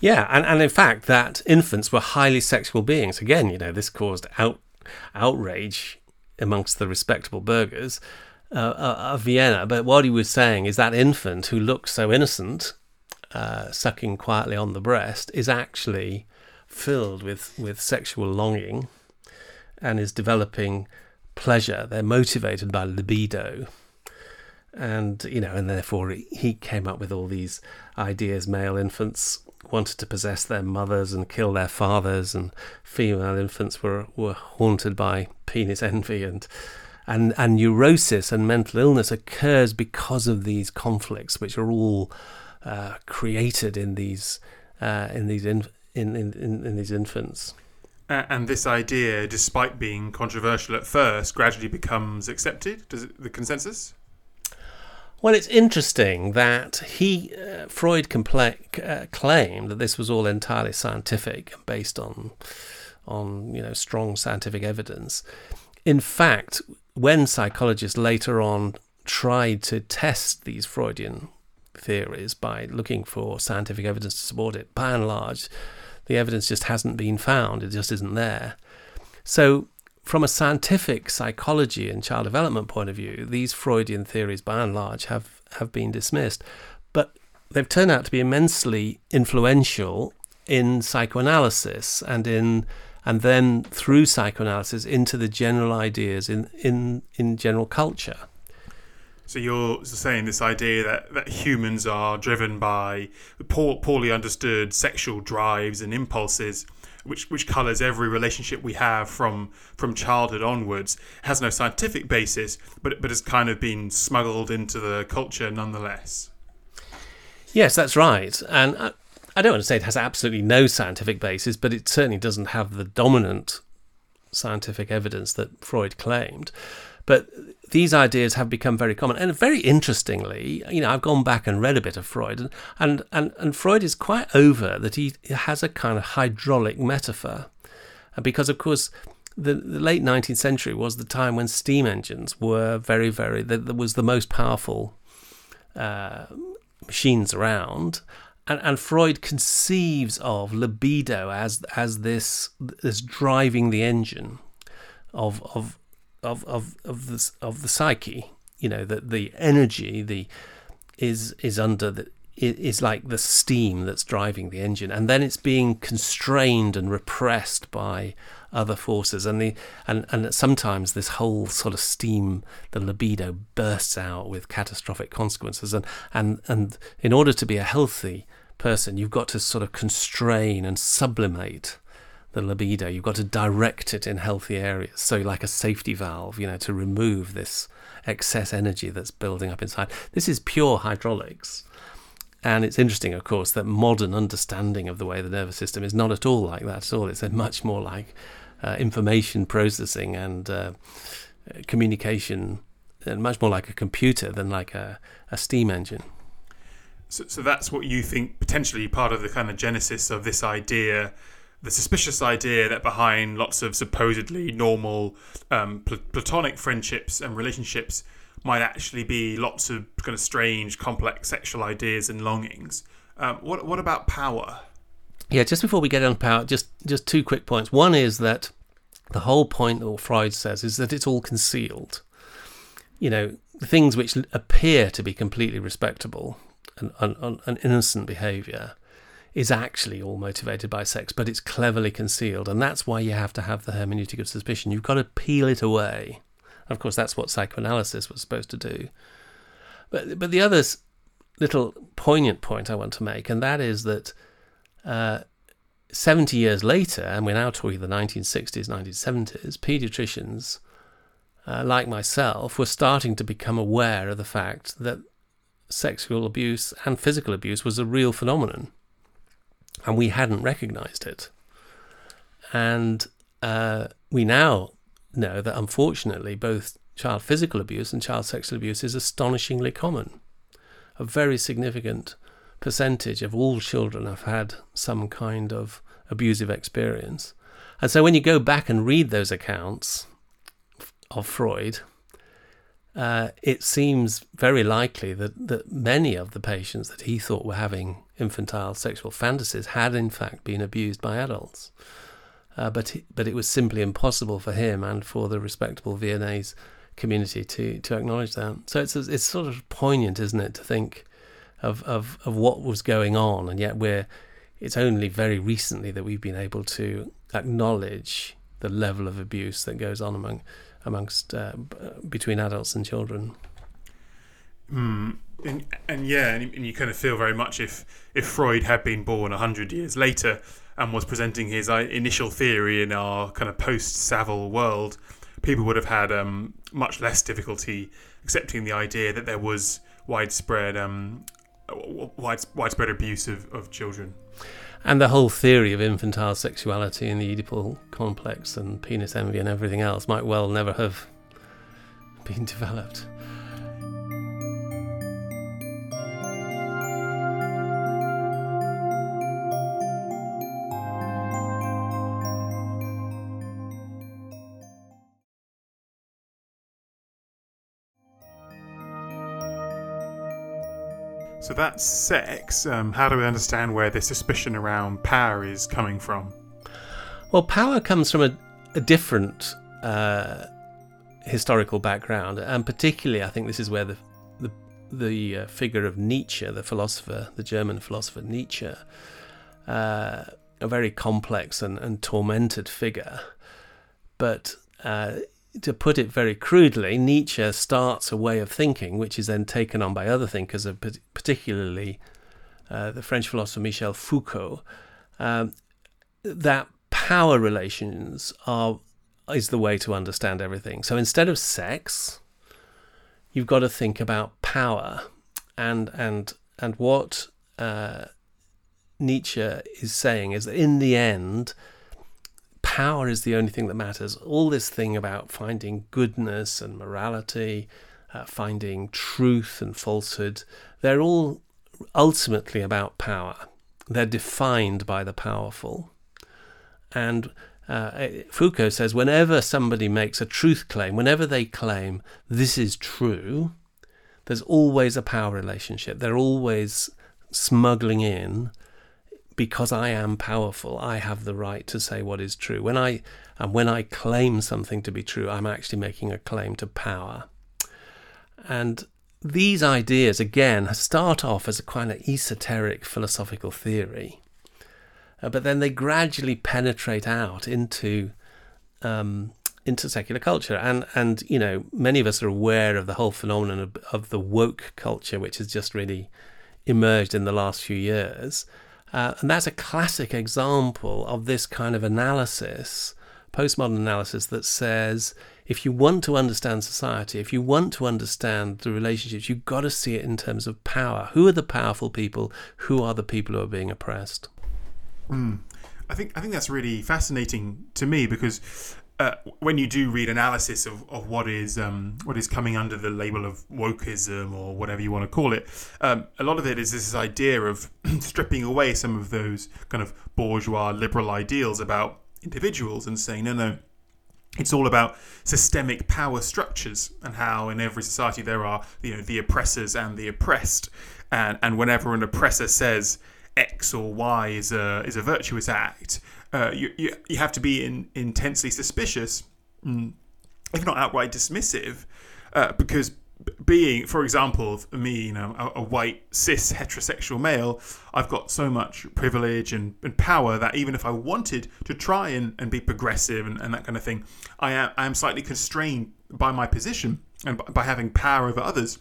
Yeah, and, and in fact, that infants were highly sexual beings. Again, you know, this caused out outrage amongst the respectable burghers uh, uh, of Vienna. But what he was saying is that infant who looks so innocent, uh, sucking quietly on the breast, is actually filled with, with sexual longing and is developing pleasure. They're motivated by libido. And, you know, and therefore he came up with all these ideas male infants wanted to possess their mothers and kill their fathers, and female infants were, were haunted by penis envy and and and neurosis and mental illness occurs because of these conflicts, which are all uh, created in these uh, in these in, in, in, in these infants. And this idea, despite being controversial at first, gradually becomes accepted. Does it, the consensus? Well, it's interesting that he, uh, Freud, compla- uh, claimed that this was all entirely scientific, based on, on you know, strong scientific evidence. In fact, when psychologists later on tried to test these Freudian theories by looking for scientific evidence to support it, by and large, the evidence just hasn't been found. It just isn't there. So from a scientific psychology and child development point of view, these Freudian theories, by and large, have, have been dismissed. But they've turned out to be immensely influential in psychoanalysis and in and then through psychoanalysis into the general ideas in, in, in general culture. So you're saying this idea that, that humans are driven by poor, poorly understood sexual drives and impulses which which colours every relationship we have from from childhood onwards has no scientific basis, but but has kind of been smuggled into the culture nonetheless. Yes, that's right, and uh, I, don't want to say it has absolutely no scientific basis, but it certainly doesn't have the dominant scientific evidence that Freud claimed. But these ideas have become very common. And very interestingly, you know, I've gone back and read a bit of Freud, and, and, and, and Freud is quite over that he has a kind of hydraulic metaphor. Because, of course, the, the late 19th century was the time when steam engines were very, very, that was the most powerful uh, machines around. And, and Freud conceives of libido as as this this driving the engine of of of of of the of the psyche. You know that the energy the is is under the is like the steam that's driving the engine, and then it's being constrained and repressed by other forces, and the and and sometimes this whole sort of steam, the libido bursts out with catastrophic consequences, and and and in order to be a healthy person, you've got to sort of constrain and sublimate the libido. You've got to direct it in healthy areas. So, like a safety valve, you know, to remove this excess energy that's building up inside. This is pure hydraulics. And it's interesting, of course, that modern understanding of the way the nervous system is not at all like that at all. It's much more like uh, information processing and uh, communication, and much more like a computer than like a, a steam engine. So, so that's what you think potentially part of the kind of genesis of this idea the suspicious idea that behind lots of supposedly normal um, pl- platonic friendships and relationships might actually be lots of kind of strange, complex sexual ideas and longings. Um, what what about power? Yeah, just before we get on power, just just two quick points. One is that the whole point that Freud says is that it's all concealed. You know, things which appear to be completely respectable and innocent behaviour is actually all motivated by sex, but it's cleverly concealed, and that's why you have to have the hermeneutic of suspicion. You've got to peel it away. Of course, that's what psychoanalysis was supposed to do. But but the other little poignant point I want to make, and that is that uh, 70 years later, and we're now talking the 1960s, 1970s, pediatricians uh, like myself were starting to become aware of the fact that sexual abuse and physical abuse was a real phenomenon, and we hadn't recognized it. And uh, we now know that unfortunately, both child physical abuse and child sexual abuse is astonishingly common. A very significant percentage of all children have had some kind of abusive experience. And so when you go back and read those accounts of Freud, uh, it seems very likely that, that many of the patients that he thought were having infantile sexual fantasies had in fact been abused by adults. Uh, but but it was simply impossible for him and for the respectable Viennese community to to acknowledge that. So it's it's sort of poignant, isn't it, to think of, of, of what was going on, and yet we're it's only very recently that we've been able to acknowledge the level of abuse that goes on among amongst uh, between adults and children. Mm, and, and yeah, and, you kind of feel very much if if Freud had been born hundred years later and was presenting his uh, initial theory in our kind of post Savile world, people would have had um, much less difficulty accepting the idea that there was widespread um, widespread abuse of, of children. And the whole theory of infantile sexuality and the Oedipal complex and penis envy and everything else might well never have been <laughs> developed. So that's sex. Um, how do we understand where the suspicion around power is coming from? Well, power comes from a, a different uh, historical background, and particularly, I think this is where the the, the uh, figure of Nietzsche, the philosopher, the German philosopher Nietzsche, uh, a very complex and, and tormented figure, but uh, to put it very crudely, Nietzsche starts a way of thinking which is then taken on by other thinkers, particularly uh, the French philosopher Michel Foucault, um, that power relations are is the way to understand everything. So instead of sex, you've got to think about power, and and and what uh, Nietzsche is saying is that in the end power is the only thing that matters. All this thing about finding goodness and morality, uh, finding truth and falsehood, they're all ultimately about power. They're defined by the powerful. And uh, Foucault says whenever somebody makes a truth claim, whenever they claim this is true, there's always a power relationship. They're always smuggling in because I am powerful, I have the right to say what is true. When I and when I claim something to be true, I'm actually making a claim to power. And these ideas, again, start off as a kind of esoteric philosophical theory, uh, but then they gradually penetrate out into um, into secular culture. And and you know, many of us are aware of the whole phenomenon of, of the woke culture, which has just really emerged in the last few years. Uh, and that's a classic example of this kind of analysis, postmodern analysis, that says if you want to understand society, if you want to understand the relationships, you've got to see it in terms of power. Who are the powerful people? Who are the people who are being oppressed? Mm. I think I think that's really fascinating to me because uh, when you do read analysis of, of what is um, what is coming under the label of wokeism or whatever you want to call it, um, a lot of it is this idea of <clears throat> stripping away some of those kind of bourgeois liberal ideals about individuals and saying no, no, it's all about systemic power structures and how in every society there are you know the oppressors and the oppressed, and and whenever an oppressor says X or Y is a is a virtuous act, uh, you, you you have to be in, intensely suspicious, mm, if not outright dismissive, uh, because being, for example, me, you know, a, a, white cis heterosexual male, I've got so much privilege and, and power that even if I wanted to try and, and be progressive and, and that kind of thing, I am I am slightly constrained by my position and by having power over others.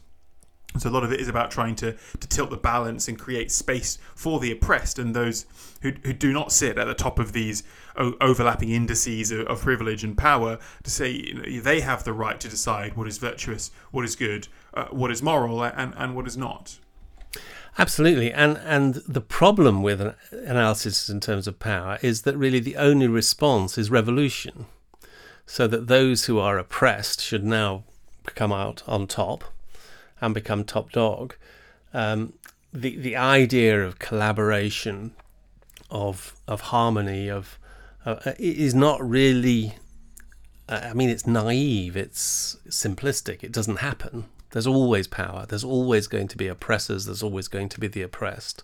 So a lot of it is about trying to, to tilt the balance and create space for the oppressed and those who, who do not sit at the top of these overlapping indices of, of, privilege and power to say you know, they have the right to decide what is virtuous, what is good, uh, what is moral, and, and what is not. Absolutely, and and the problem with an analysis in terms of power is that really the only response is revolution, so that those who are oppressed should now come out on top and become top dog. Um, the the idea of collaboration, of of harmony, of uh, uh is not really. Uh, I mean, it's naive. It's simplistic. It doesn't happen. There's always power. There's always going to be oppressors. There's always going to be the oppressed.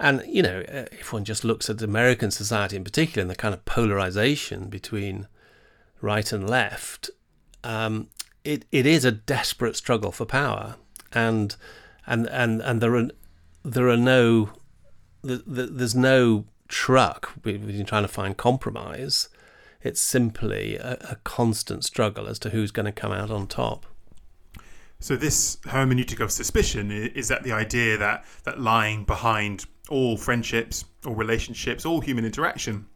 And you know, uh, if one just looks at American society in particular, and the kind of polarization between right and left, um, it, it is a desperate struggle for power, and and and and there are there are no there's no truck we've trying to find compromise. It's simply a, a constant struggle as to who's going to come out on top. So this hermeneutic of suspicion is that the idea that that lying behind all friendships or relationships, all human interaction,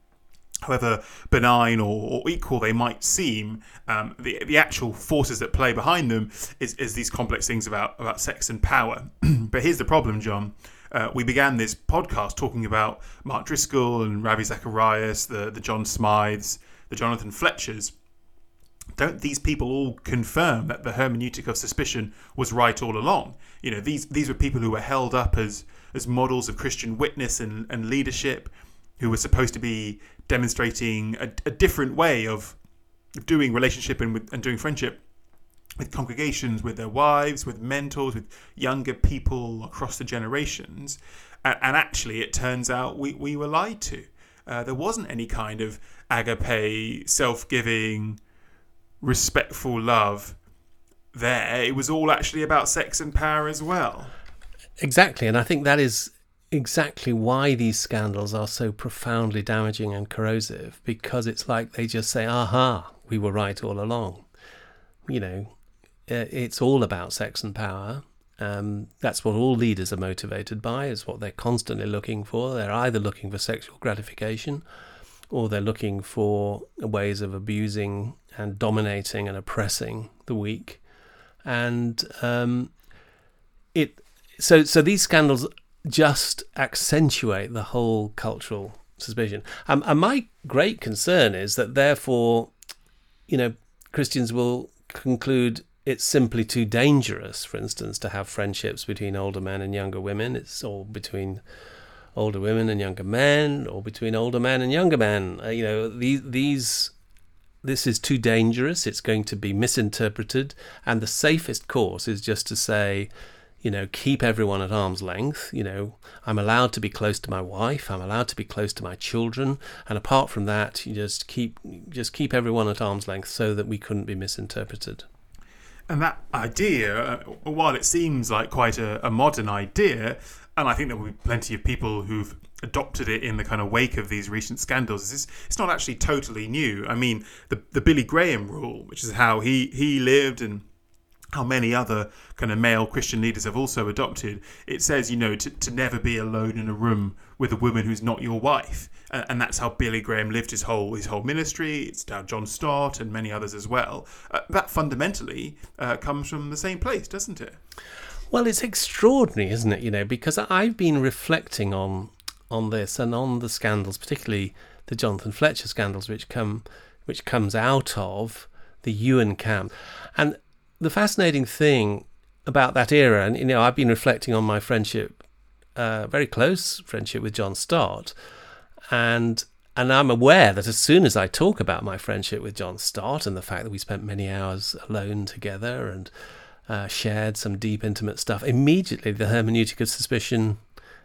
however benign or, or, equal they might seem, um, the the actual forces that play behind them is, is these complex things about about sex and power. <clears throat> but here's the problem, John. Uh, we began this podcast talking about Mark Driscoll and Ravi Zacharias, the the John Smyths, the Jonathan Fletchers. Don't these people all confirm that the hermeneutic of suspicion was right all along? You know, these these were people who were held up as as models of Christian witness and, and leadership, who were supposed to be demonstrating a, a different way of doing relationship and, with, and doing friendship with congregations, with their wives, with mentors, with younger people across the generations. And, and actually, it turns out we, we were lied to. Uh, there wasn't any kind of agape, self giving, respectful love there. It was all actually about sex and power as well. Exactly. And I think that is exactly why these scandals are so profoundly damaging and corrosive because it's like they just say, aha, we were right all along. You know, it's all about sex and power. Um, that's what all leaders are motivated by, is what they're constantly looking for. They're either looking for sexual gratification or they're looking for ways of abusing and dominating and oppressing the weak. And um, it so so these scandals just accentuate the whole cultural suspicion. Um, and my great concern is that, therefore, you know, Christians will conclude it's simply too dangerous, for instance, to have friendships between older men and younger women. It's all between older women and younger men, or between older men and younger men. Uh, you know, these these this is too dangerous. It's going to be misinterpreted, and the safest course is just to say you know, keep everyone at arm's length. You know, I'm allowed to be close to my wife. I'm allowed to be close to my children. And apart from that, you just keep just keep everyone at arm's length so that we couldn't be misinterpreted. And that idea, uh, while it seems like quite a, a modern idea, and I think there will be plenty of people who've adopted it in the kind of wake of these recent scandals. It's, it's not actually totally new. I mean, the the Billy Graham rule, which is how he he lived and how many other kind of male Christian leaders have also adopted. It says, you know, to, to never be alone in a room with a woman who's not your wife. And, that's how Billy Graham lived his whole his whole ministry. It's how John Stott and many others as well. Uh, that fundamentally uh, comes from the same place, doesn't it? Well, it's extraordinary, isn't it? You know, because I've been reflecting on on this and on the scandals, particularly the Jonathan Fletcher scandals, which come which comes out of the Iwerne camp, and the fascinating thing about that era, and you know, I've been reflecting on my friendship, uh, very close friendship with John Stott, and and I'm aware that as soon as I talk about my friendship with John Stott and the fact that we spent many hours alone together and uh, shared some deep, intimate stuff, immediately the hermeneutic of suspicion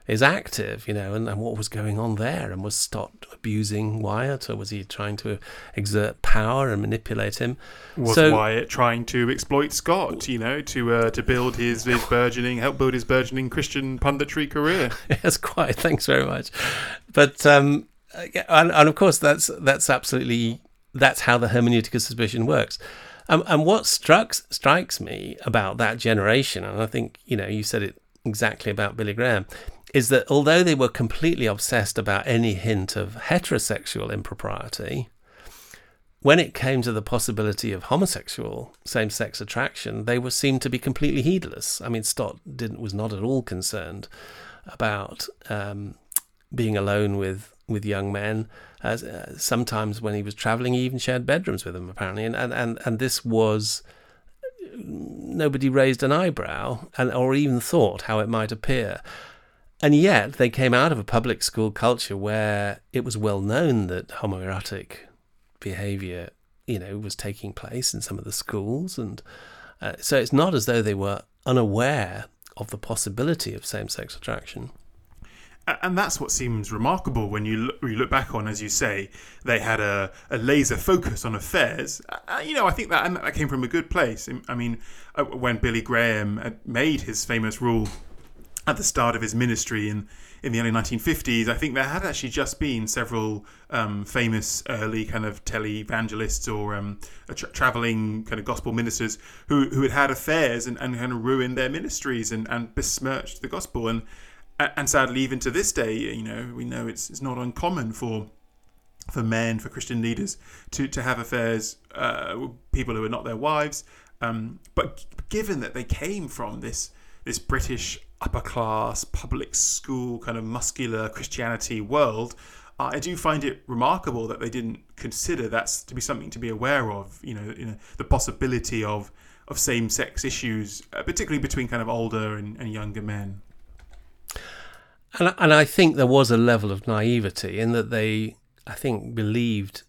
is active, you know, and, and what was going on there, and was Stott abusing Wyatt, or was he trying to exert power and manipulate him? Was So- Wyatt trying to exploit Stott, you know, to uh, to build his, his <laughs> burgeoning, help build his burgeoning Christian punditry career? <laughs> yes, quite. Thanks very much. But um, yeah, and, and of course, that's that's absolutely that's how the hermeneutic of suspicion works. Um, and what strikes strikes me about that generation, and I think you know you said it exactly about Billy Graham, is that although they were completely obsessed about any hint of heterosexual impropriety, when it came to the possibility of homosexual same-sex attraction, they were seemed to be completely heedless. I mean, Stott didn't was not at all concerned about um, being alone with with young men. As uh, sometimes when he was traveling, he even shared bedrooms with them, apparently, and and and, and this was nobody raised an eyebrow and or even thought how it might appear. And yet they came out of a public school culture where it was well known that homoerotic behavior, you know, was taking place in some of the schools, and uh, so it's not as though they were unaware of the possibility of same-sex attraction. And that's what seems remarkable when you look, you look back on, as you say, they had a, a laser focus on affairs. Uh, you know, I think that that came from a good place. I mean, uh, when Billy Graham uh, made his famous rule at the start of his ministry in in the early 1950s, I think there had actually just been several um, famous early kind of televangelists or um, tra- traveling kind of gospel ministers who who had had affairs and, and kind of ruined their ministries and, and besmirched the gospel. And and sadly even to this day you know we know it's it's not uncommon for for men for Christian leaders to to have affairs uh, with people who are not their wives. Um, but given that they came from this this British upper class public school kind of muscular Christianity world I do find it remarkable that they didn't consider that's to be something to be aware of you know, you know the possibility of of same sex issues uh, particularly between kind of older and, and younger men. And, and I think there was a level of naivety in that they, I think, believed,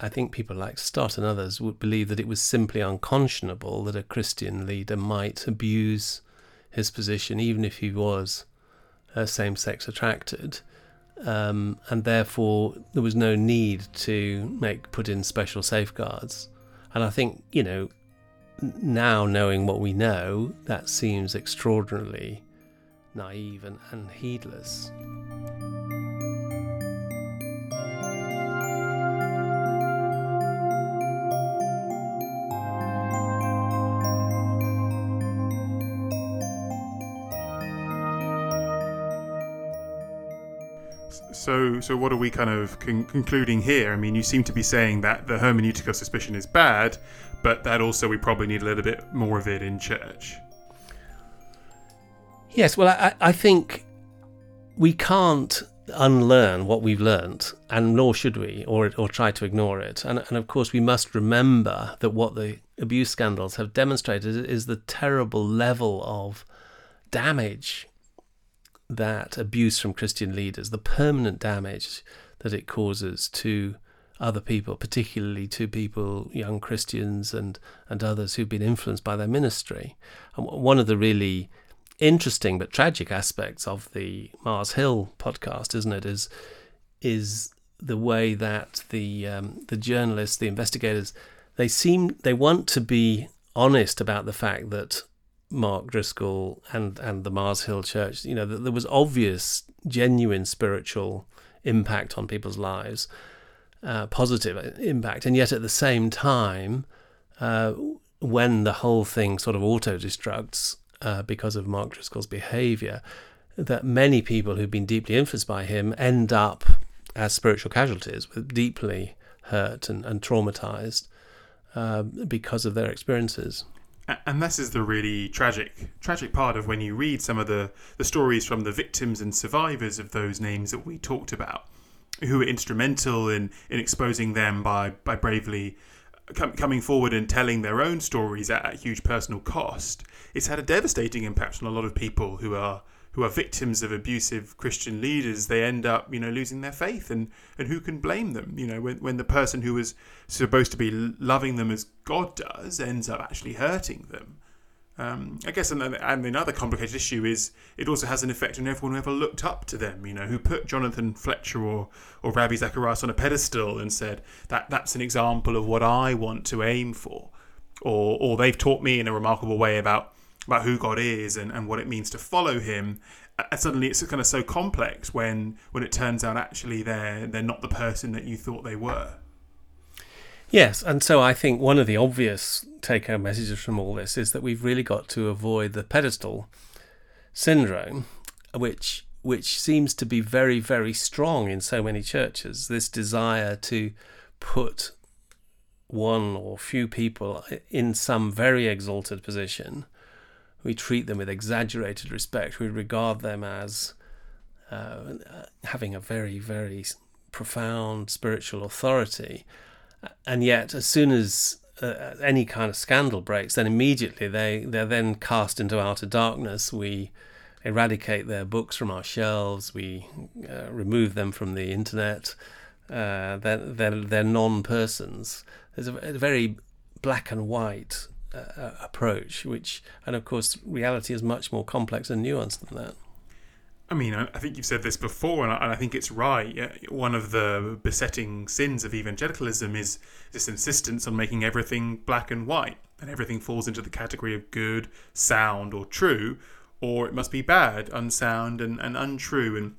I think people like Stott and others would believe that it was simply unconscionable that a Christian leader might abuse his position, even if he was uh, same sex attracted. Um, and therefore, there was no need to make put in special safeguards. And I think, you know, now knowing what we know, that seems extraordinarily naive and, and heedless. So, so what are we kind of con- concluding here? I mean, you seem to be saying that the hermeneutic of suspicion is bad, but that also we probably need a little bit more of it in church. Yes, well, I, I think we can't unlearn what we've learnt, and nor should we, or or try to ignore it. And and of course, we must remember that what the abuse scandals have demonstrated is the terrible level of damage that abuse from Christian leaders, the permanent damage that it causes to other people, particularly to people, young Christians and, and others who've been influenced by their ministry. And one of the really interesting but tragic aspects of the Mars Hill podcast, isn't it, is is the way that the um, the journalists, the investigators, they seem they want to be honest about the fact that Mark Driscoll and and the Mars Hill Church, you know, that there was obvious, genuine spiritual impact on people's lives, uh, positive impact, and yet at the same time, uh, when the whole thing sort of auto destructs uh, because of Mark Driscoll's behaviour, that many people who've been deeply influenced by him end up as spiritual casualties, deeply hurt and, and traumatized uh, because of their experiences. And this is the really tragic, tragic part of when you read some of the, the stories from the victims and survivors of those names that we talked about, who were instrumental in, in exposing them by, by bravely uh, com- coming forward and telling their own stories at, at huge personal cost. It's had a devastating impact on a lot of people who are who are victims of abusive Christian leaders. They end up, you know, losing their faith, and, and who can blame them? You know, when when the person who was supposed to be loving them as God does ends up actually hurting them. Um, I guess, and, and another complicated issue is it also has an effect on everyone who ever looked up to them. You know, who put Jonathan Fletcher or or Ravi Zacharias on a pedestal and said that that's an example of what I want to aim for, or or they've taught me in a remarkable way about about who God is and, and what it means to follow Him. And suddenly, it's kind of so complex when when it turns out actually they're they're not the person that you thought they were. Yes, and so I think one of the obvious take home messages from all this is that we've really got to avoid the pedestal syndrome, which which seems to be very, very strong in so many churches. This desire to put one or few people in some very exalted position. We treat them with exaggerated respect. We regard them as uh, having a very, very profound spiritual authority and yet as soon as uh, any kind of scandal breaks, then immediately they they're then cast into outer darkness. We eradicate their books from our shelves. We uh, remove them from the internet. Uh, they're, they're, they're non-persons. There's a, a very black and white uh, approach, which, and of course, reality is much more complex and nuanced than that. I mean, I think you've said this before, and I think it's right. One of the besetting sins of evangelicalism is this insistence on making everything black and white, and everything falls into the category of good, sound, or true, or it must be bad, unsound, and, and untrue. And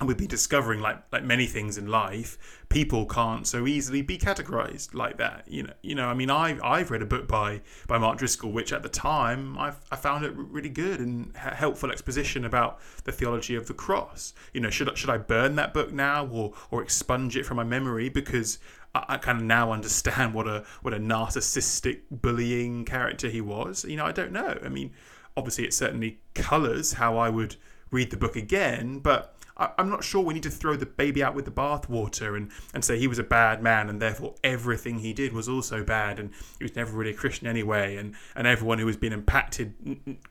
and we'd be discovering like like many things in life people can't so easily be categorized like that you know you know i mean i i've read a book by by mark driscoll which at the time i i found it really good and helpful exposition about the theology of the cross. You know should should i burn that book now or or expunge it from my memory? Because I, I kind of now understand what a what a narcissistic bullying character he was. You know i don't know. I mean obviously it certainly colors how i would read the book again but I, am not sure we need to throw the baby out with the bathwater and, and say he was a bad man and therefore everything he did was also bad and he was never really a Christian anyway and, and everyone who has been impacted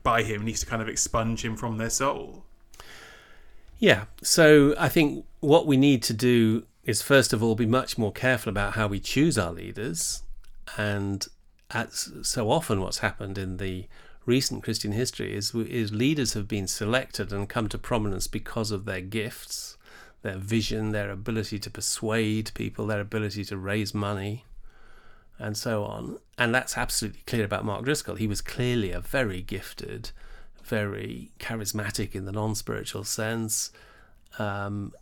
by him needs to kind of expunge him from their soul. Yeah, so I think what we need to do is first of all be much more careful about how we choose our leaders and so often what's happened in the recent Christian history is, is leaders have been selected and come to prominence because of their gifts, their vision, their ability to persuade people, their ability to raise money, and so on. And that's absolutely clear about Mark Driscoll. He was clearly a very gifted, very charismatic in the non spiritual sense, um,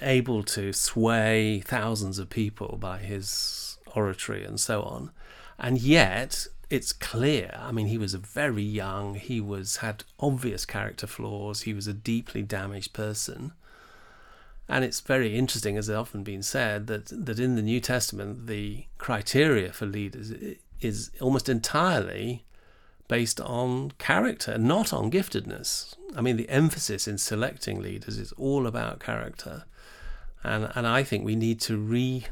able to sway thousands of people by his oratory and so on. And yet, it's clear. I mean, he was very young. He was had obvious character flaws. He was a deeply damaged person. And it's very interesting, as has often been said, that, that in the New Testament, the criteria for leaders is almost entirely based on character, not on giftedness. I mean, the emphasis in selecting leaders is all about character. And, and I think we need to re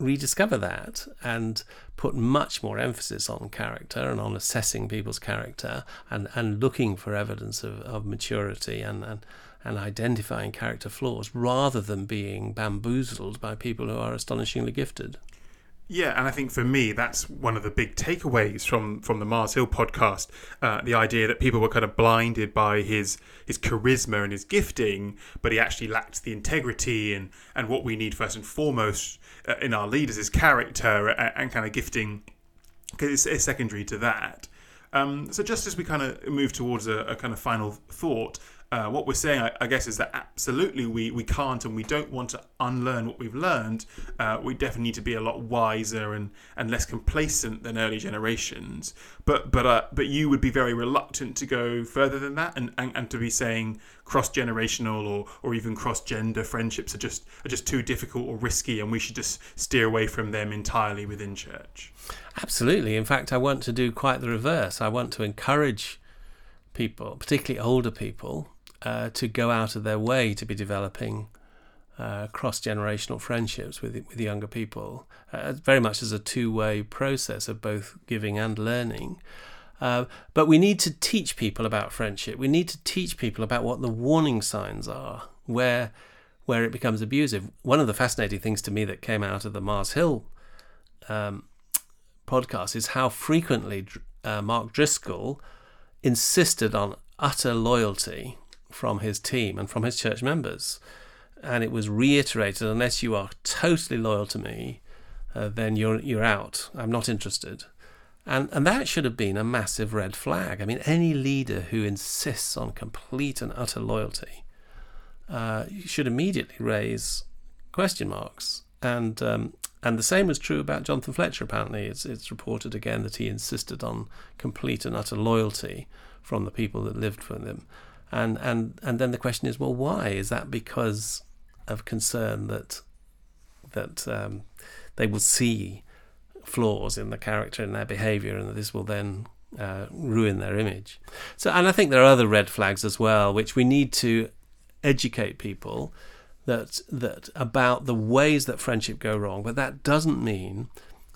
rediscover that and put much more emphasis on character and on assessing people's character and, and looking for evidence of, of maturity and, and, and identifying character flaws rather than being bamboozled by people who are astonishingly gifted. Yeah, and I think for me that's one of the big takeaways from from the Mars Hill podcast. Uh, the idea that people were kind of blinded by his his charisma and his gifting, but he actually lacked the integrity and and what we need first and foremost uh, in our leaders is character and, and kind of gifting, because it's, it's, secondary to that. Um, so just as we kind of move towards a, a kind of final thought, uh, what we're saying, I, I, guess, is that absolutely we, we can't and we don't want to unlearn what we've learned. Uh, we definitely need to be a lot wiser and, and less complacent than early generations. But but uh, but you would be very reluctant to go further than that and, and, and to be saying cross generational or, or even cross gender friendships are just are just too difficult or risky and we should just steer away from them entirely within church. Absolutely. In fact, I want to do quite the reverse. I want to encourage people, particularly older people, uh, to go out of their way to be developing uh, cross generational friendships with with younger people, uh, very much as a two way process of both giving and learning. Uh, but we need to teach people about friendship. We need to teach people about what the warning signs are, where where it becomes abusive. One of the fascinating things to me that came out of the Mars Hill um, podcast is how frequently uh, Mark Driscoll insisted on utter loyalty from his team and from his church members. And it was reiterated unless you are totally loyal to me, uh, then you're, you're out. I'm not interested. And, and that should have been a massive red flag. I mean, any leader who insists on complete and utter loyalty uh, should immediately raise question marks. And um, and the same was true about Jonathan Fletcher. Apparently, it's it's reported again that he insisted on complete and utter loyalty from the people that lived for him. And and and then the question is, well, why? Is that because of concern that that um, they will see flaws in the character and their behaviour, and that this will then uh, ruin their image? So, and I think there are other red flags as well, which we need to educate people that that about the ways that friendship go wrong, but that doesn't mean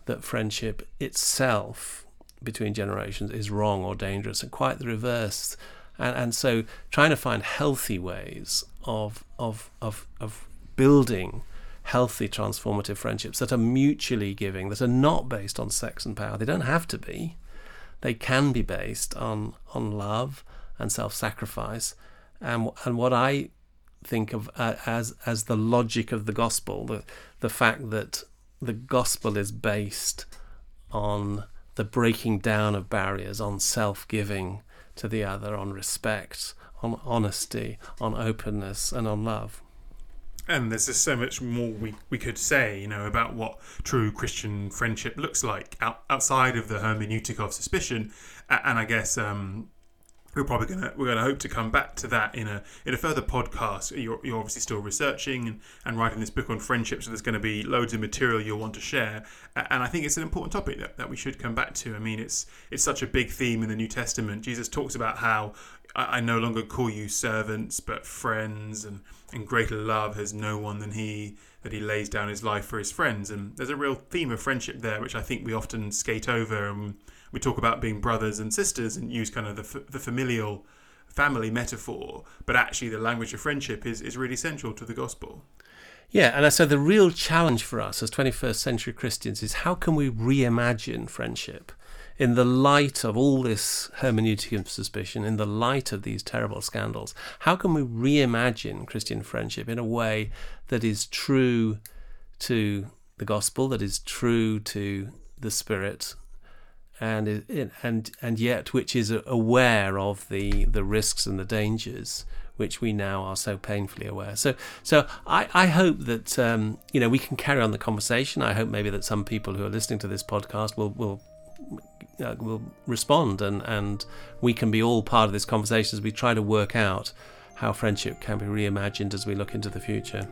that friendship itself between generations is wrong or dangerous, and quite the reverse. And, and so, trying to find healthy ways of of of of building healthy transformative friendships that are mutually giving, that are not based on sex and power. They don't have to be. They can be based on on love and self-sacrifice. And and what I think of uh, as as the logic of the gospel, the the fact that the gospel is based on the breaking down of barriers, on self-giving to the other, on respect, on honesty, on openness, and on love. And there's just so much more we, we could say, you know, about what true Christian friendship looks like out, outside of the hermeneutic of suspicion. And I guess um, we're probably gonna we're gonna hope to come back to that in a in a further podcast. You're, you're obviously still researching and, and writing this book on friendship, so there's going to be loads of material you'll want to share. And I think it's an important topic that, that we should come back to. I mean, it's it's such a big theme in the New Testament. Jesus talks about how I, I no longer call you servants but friends, and and greater love has no one than he that he lays down his life for his friends. And there's a real theme of friendship there, which I think we often skate over and we talk about being brothers and sisters and use kind of the, the familial family metaphor, but actually the language of friendship is, is really central to the gospel. Yeah, and so the real challenge for us as 21st century Christians is how can we reimagine friendship in the light of all this hermeneutic of suspicion, in the light of these terrible scandals? How can we reimagine Christian friendship in a way that is true to the gospel, that is true to the spirit and and and yet which is aware of the the risks and the dangers which we now are so painfully aware. So so I, I hope that um, you know we can carry on the conversation. I hope maybe that some people who are listening to this podcast will will uh, will respond and and we can be all part of this conversation as we try to work out how friendship can be reimagined as we look into the future.